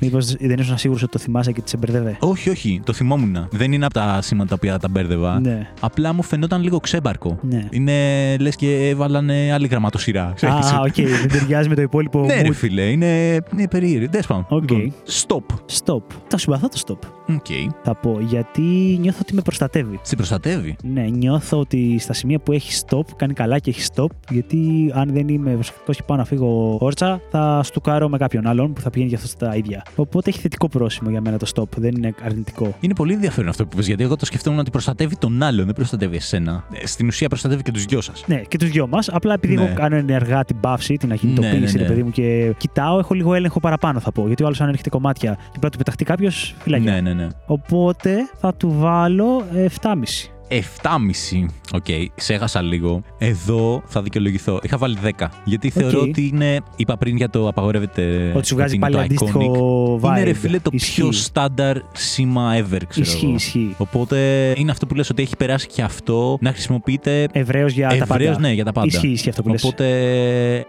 Μήπως δεν ήσουν σίγουρος ότι το θυμάσαι και τη εμπερδεύε; Όχι, όχι, το θυμόμουν. Δεν είναι από τα σήματα τα οποία τα μπέρδευα. Ναι. Απλά μου φαινόταν λίγο ξέμπαρκο. Ναι. Είναι λες και έβαλανε άλλη γραμματοσειρά. ξέρεις. Α, οκ, δεν ταιριάζει με το υπόλοιπο Ναι, ρε mood. φίλε, είναι, είναι περίεργο. Τέλο πάντων. Οκ. Λοιπόν, stop. Stop. Το συμπαθώ το stop. OK. Θα πω γιατί νιώθω ότι με προστατεύει. Σε προστατεύει. Ναι, νιώθω ότι στα σημεία που έχει stop, κάνει καλά και έχει stop. Γιατί αν δεν είμαι προσεκτικός και πάω να φύγω όρτσα, θα στουκάρω με κάποιον άλλον που θα πηγαίνει για αυτό στα ίδια. Οπότε έχει θετικό πρόσημο για μένα το stop, δεν είναι αρνητικό. Είναι πολύ ενδιαφέρον αυτό που πες, γιατί εγώ το σκεφτόμουν ότι προστατεύει τον άλλον, δεν προστατεύει εσένα. Ε, Στην ουσία προστατεύει και τους δυο σας. Ναι, και τους δυο μας. Απλά επειδή Ναι. εγώ κάνω ενεργά την παύση, την ακινητοποίηση, Ναι, ναι, ναι. ρε παιδί μου, και κοιτάω, έχω λίγο έλεγχο παραπάνω θα πω. Γιατί ο άλλος αν έρχεται κομμάτια και πρέπει να του πεταχτεί κάποιος, φυλακιά. Ναι, ναι, ναι. Οπότε θα του βάλω 7,5. 7,5. Οκ, σε έχασα λίγο. Εδώ θα δικαιολογηθώ. Είχα βάλει 10. Γιατί θεωρώ Οκ. ότι είναι. Είπα πριν για το απαγορεύεται. Ότι σου βγάζει είναι πάλι το αντίστοιχο iconic. vibe. Είναι ρε φίλε το Ισχύει. πιο στάνταρ σήμα ever, ξέρω Ισχύει, εγώ. ισχύει. Οπότε είναι αυτό που λες ότι έχει περάσει και αυτό να χρησιμοποιείται Ευρέως για τα ευρέως, πάντα. ναι, για τα πάντα. Ισχύει, ισχύει αυτό που λες. Οπότε.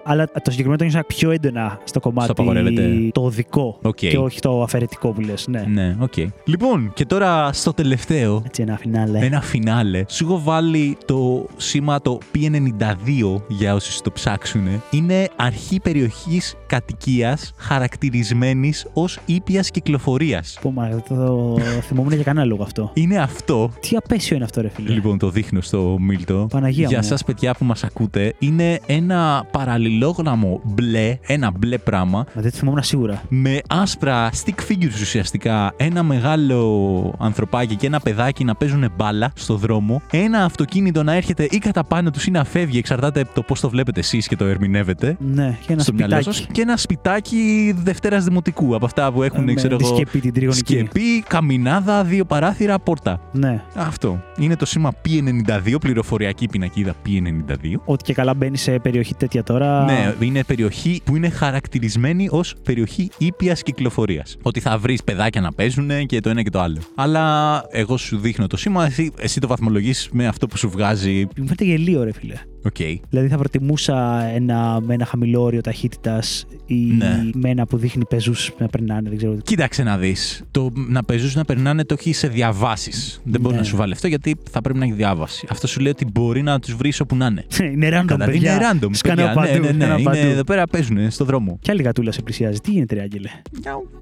Αλλά το συγκεκριμένο το νιώσα πιο έντονα στο κομμάτι Στο απαγορεύεται. το οδικό Οκ. και όχι το αφαιρετικό που λες. Ναι. Ναι, οκ. Λοιπόν, και τώρα στο τελευταίο. Έτσι ένα φινάλε. Ένα φινάλε. Σου έχω βάλει το σήμα το P92 για όσοι το ψάξουν. Είναι αρχή περιοχής κατοικίας χαρακτηρισμένης ως ήπιας κυκλοφορίας. Πω, μα, το, το θυμόμουν για κανένα λόγο αυτό. Είναι αυτό. Τι απαίσιο είναι αυτό, ρε φίλε. Λοιπόν, το δείχνω στο Μίλτο. Παναγία Για μου. σας παιδιά που μας ακούτε, είναι ένα παραλληλόγραμμο μπλε, ένα μπλε πράγμα, Μα δεν το θυμόμουν σίγουρα. με άσπρα stick figures ουσιαστικά, ένα μεγάλο ανθρωπάκι και ένα παιδάκι να παίζουν μπάλα στο δρόμο, ένα αυτοκίνητο να έρχεται ή κατά πάνω τους ή να φεύγει, εξαρτάται από το πώς το βλέπετε εσείς και το ερμηνεύετε. Ναι, και ένα στο μυαλό σπιτάκι. σας. Και ένα σπιτάκι Δευτέρας Δημοτικού. Από αυτά που έχουν, Ε, ξέρω με τη εγώ. σκεπή, την τριγωνική. Σκεπή, καμινάδα, δύο παράθυρα, πόρτα. Ναι. Αυτό. Είναι το σήμα P92, πληροφοριακή πινακίδα P92. Ότι και καλά μπαίνει σε περιοχή τέτοια τώρα. Ναι, είναι περιοχή που είναι χαρακτηρισμένη ως περιοχή ήπιας κυκλοφορίας. Ότι θα βρεις παιδάκια να παίζουν και το ένα και το άλλο. Αλλά εγώ σου δείχνω το σήμα, εσύ, εσύ το βαθμολογείς με αυτό που σου βγάζει; Μου φαίνεται γελίο, ρε φίλε. Οκ. Δηλαδή θα προτιμούσα ένα, με ένα χαμηλό όριο ταχύτητας ή Ναι. με ένα που δείχνει πεζούς να περνάνε. Δεν ξέρω. Κοίταξε να δεις. Το να παίζουν να περνάνε το έχει σε διαβάσεις. Δεν μπορεί Ναι. να σου βάλει αυτό γιατί θα πρέπει να έχει διάβαση. Αυτό σου λέει ότι μπορεί να τους βρεις όπου να είναι. είναι random, Κατά- παιδιά. είναι random. Σκανάω παιδιά. παντού. ναι, ναι, ναι. σκανάω Είναι παντού. εδώ πέρα παίζουν στο δρόμο. Ποια άλλη γατούλα σε πλησιάζει, τι γίνεται, ρε Άγγελε;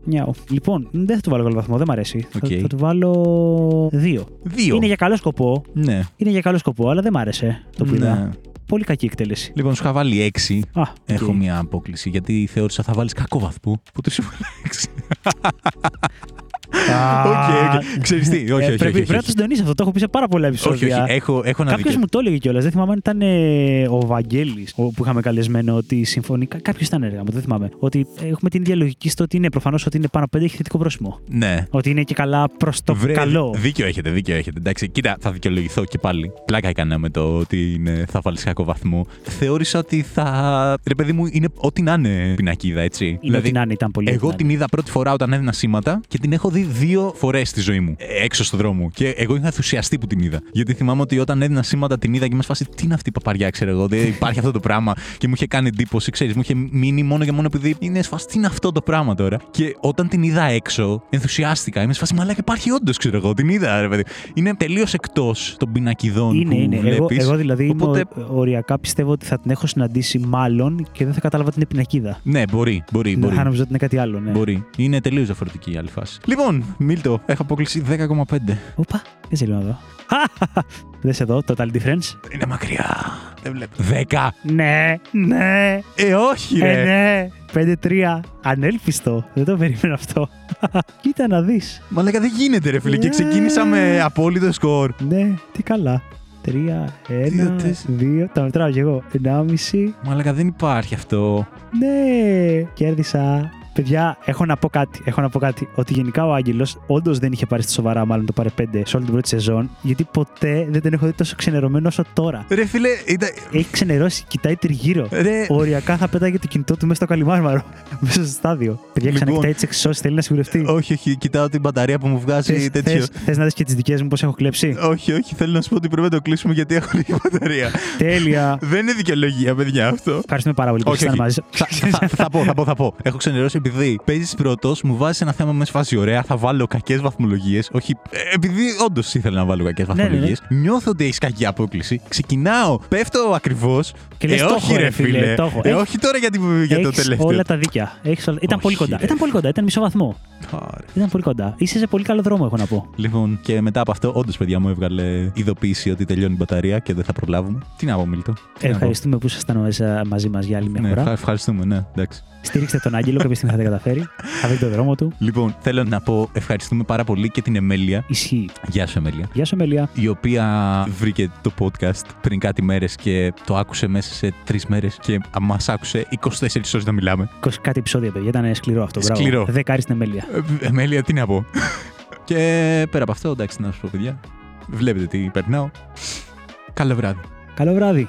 Νιάου. Λοιπόν, δεν θα του βάλω καλό βαθμό, δεν μ' αρέσει. Θα, Οκ. θα του βάλω δύο. Δύο. Είναι για καλό σκοπό. Ναι. Είναι για καλό σκοπό, αλλά δεν μ' άρεσε το που είδα. ναι. Πολύ κακή εκτέλεση. Λοιπόν, σου είχα βάλει έξι. Α, οκ. Έχω μια απόκλιση γιατί θεώρησα θα βάλεις κακό βαθμό. Οπότε σου βάλα έξι. Α, OK, OK. Ξέρεις τι, όχι, ε, όχι, Πρέπει, όχι, πρέπει να όχι. το συντονίσει αυτό. Το έχω πει σε πάρα πολλά όχι, επεισόδια. όχι. Έχω, έχω ένα Κάποιος δίκιο. μου το έλεγε κιόλας. Δεν θυμάμαι αν ήταν ε, ο Βαγγέλης που είχαμε καλεσμένο ότι συμφωνεί. Κάποιος ήταν έργα μου, δεν θυμάμαι. Ότι έχουμε την ίδια λογική στο ότι είναι προφανώς ότι είναι πάνω από πέντε έχει θετικό πρόσημο. Ναι. Ότι είναι και καλά προς το Βρε, καλό. Δίκιο έχετε, δίκιο έχετε. Εντάξει, κοίτα, θα δικαιολογηθώ και πάλι. Πλάκα έκανα με το ότι είναι, θα βάλεις κακό βαθμό. Θεώρησα ότι θα. Ρε, παιδί μου, είναι ό,τι να είναι πινακίδα, έτσι. Είναι ό,τι να είναι, ήταν πολύ. Εγώ ό,τι να την είδα πρώτη φορά όταν έδινα σήματα και την έχω δει δύο φορές στη ζωή μου. ε, Έξω στο δρόμο. Και εγώ είχα ενθουσιαστεί που την είδα. Γιατί θυμάμαι ότι όταν έδινα σήματα την είδα και με σφάσει τι είναι αυτή η παπαριά, ξέρω εγώ. Δεν υπάρχει αυτό το πράγμα. Και μου είχε κάνει εντύπωση, ξέρεις, μου είχε μείνει μόνο και μόνο επειδή είναι σφάσει τι είναι αυτό το πράγμα τώρα; Και όταν την είδα έξω, ενθουσιάστηκα. Είμαι σφάσει, μαλάκα υπάρχει όντως, ξέρω εγώ. Την είδα, ρε παιδί. Είναι τελείως εκτός των πινακιδών Είναι, που είναι. Εγώ, βλέπεις. εγώ δηλαδή Οπότε, είμαι ο- οριακά πιστεύω ότι θα την έχω συναντήσει μάλλον και δεν θα κατάλαβα την πινακίδα. ναι, μπορεί, μπορεί. Δεν μπορεί. θα νομίζω ότι είναι κάτι άλλο, ναι. Μπορεί. Είναι τελείως διαφορετική η άλλη φάση. Λοιπόν, Μίλτο, έχω απόκληση 10,5. Οπα, δεν σε λέω να δω. Δε εδώ, Total Difference; Είναι μακριά. Δεν βλέπω. Δέκα. Ναι, ναι. Ε, όχι, ρε. Ε, ναι. 5-3. Ανέλπιστο. Δεν το περίμενα αυτό. Κοίτα να δεις. Μα λέγα δεν γίνεται, ρε φίλε. Και Ναι. ξεκίνησα με απόλυτο σκορ. Ναι, τι καλά. 3, 1, Δύο, τέσσερα. 2. Τα μετράω κι εγώ. 1,5. Μα λέγα δεν υπάρχει αυτό. Ναι, κέρδισα. Παιδιά, έχω να πω κάτι. Έχω να πω κάτι. Ότι γενικά ο Άγγελος όντως δεν είχε πάρει στα σοβαρά, μάλλον το πάρε 5 σε όλη την πρώτη σεζόν. Γιατί ποτέ δεν τον έχω δει τόσο ξενερωμένο όσο τώρα. Ρε φίλε, ήταν... Έχει ξενερώσει, κοιτάει τριγύρω. Ρε, Οριακά θα πέταγε το κινητό του μέσα στο καλυμάρμαρο. μέσα στο στάδιο. Παιδιά, Λοιπόν. ξανακοιτάει τις εξώσει, θέλει να σιγουρευτεί. όχι, όχι, κοιτάω την μπαταρία που μου βγάζει Θες, τέτοιο. θες, θες να δεις και τις δικές μου πώς έχω κλέψει; Όχι, όχι, θέλω να σου πω ότι πρέπει να το κλείσουμε γιατί έχω λίγη μπαταρία. Τέλεια. δεν είναι δικαιολογία, παιδιά, αυτό. Ευχαριστούμε πάρα πολύ που Όχι, ήσασταν όχι. μαζί. θα, θα, θα πω, θα πω, θα πω. Έχω ξενερώσει επειδή παίζεις πρώτος, μου βάζεις ένα θέμα μέσα φάση ωραία, θα βάλω κακές βαθμολογίες. Όχι, ε, επειδή όντως ήθελα να βάλω κακές ναι, ναι. βαθμολογίες. Νιώθω ότι έχεις κακή απόκληση. Ξεκινάω, πέφτω ακριβώς. Και λες, ε, το όχι, έχω, ρε ρε, φίλε, φίλε. το έχω. Ε, Έχεις- όχι τώρα για, την- για το Έχεις τελευταίο. όλα τα δίκια. Έχεις όλα... Ήταν Όχι, πολύ κοντά. ρε. Ήταν πολύ κοντά. Ήταν μισό βαθμό. Άρε. Ήταν πολύ κοντά. Είσαι σε πολύ καλό δρόμο, έχω να πω. Λοιπόν, και μετά από αυτό, όντως, παιδιά μου έβγαλε ειδοποίηση ότι τελειώνει η μπαταρία και δεν θα προλάβουμε. Τι να πω, Μίλτο; Τι να πω; Ευχαριστούμε που ήσασταν μέσα μαζί μας για άλλη μια Ναι, φορά. ευχα- ευχαριστούμε, ναι, εντάξει. Στήριξτε τον Άγγελο, κάποια στιγμή θα τα καταφέρει. Θα βρει τον δρόμο του. Λοιπόν, θέλω να πω ευχαριστούμε πάρα πολύ και την Εμέλεια. Ισχύει. Γεια σου, Εμέλεια. Γεια σου, Μελία. η οποία βρήκε το podcast πριν κάτι μέρες και το άκουσε μέσα σε τρεις μέρες και μας άκουσε 24 ώρες να μιλάμε. 20 κάτι επεισόδια, παιδιά. Ήταν σκληρό αυτό. μπράβο. Σκληρό. Δεκάρι στην Εμέλεια. Ε, Εμέλεια, τι να πω. και πέρα από αυτό, εντάξει, να σου πω, παιδιά, βλέπετε τι περνάω. Καλό βράδυ. Καλό βράδυ.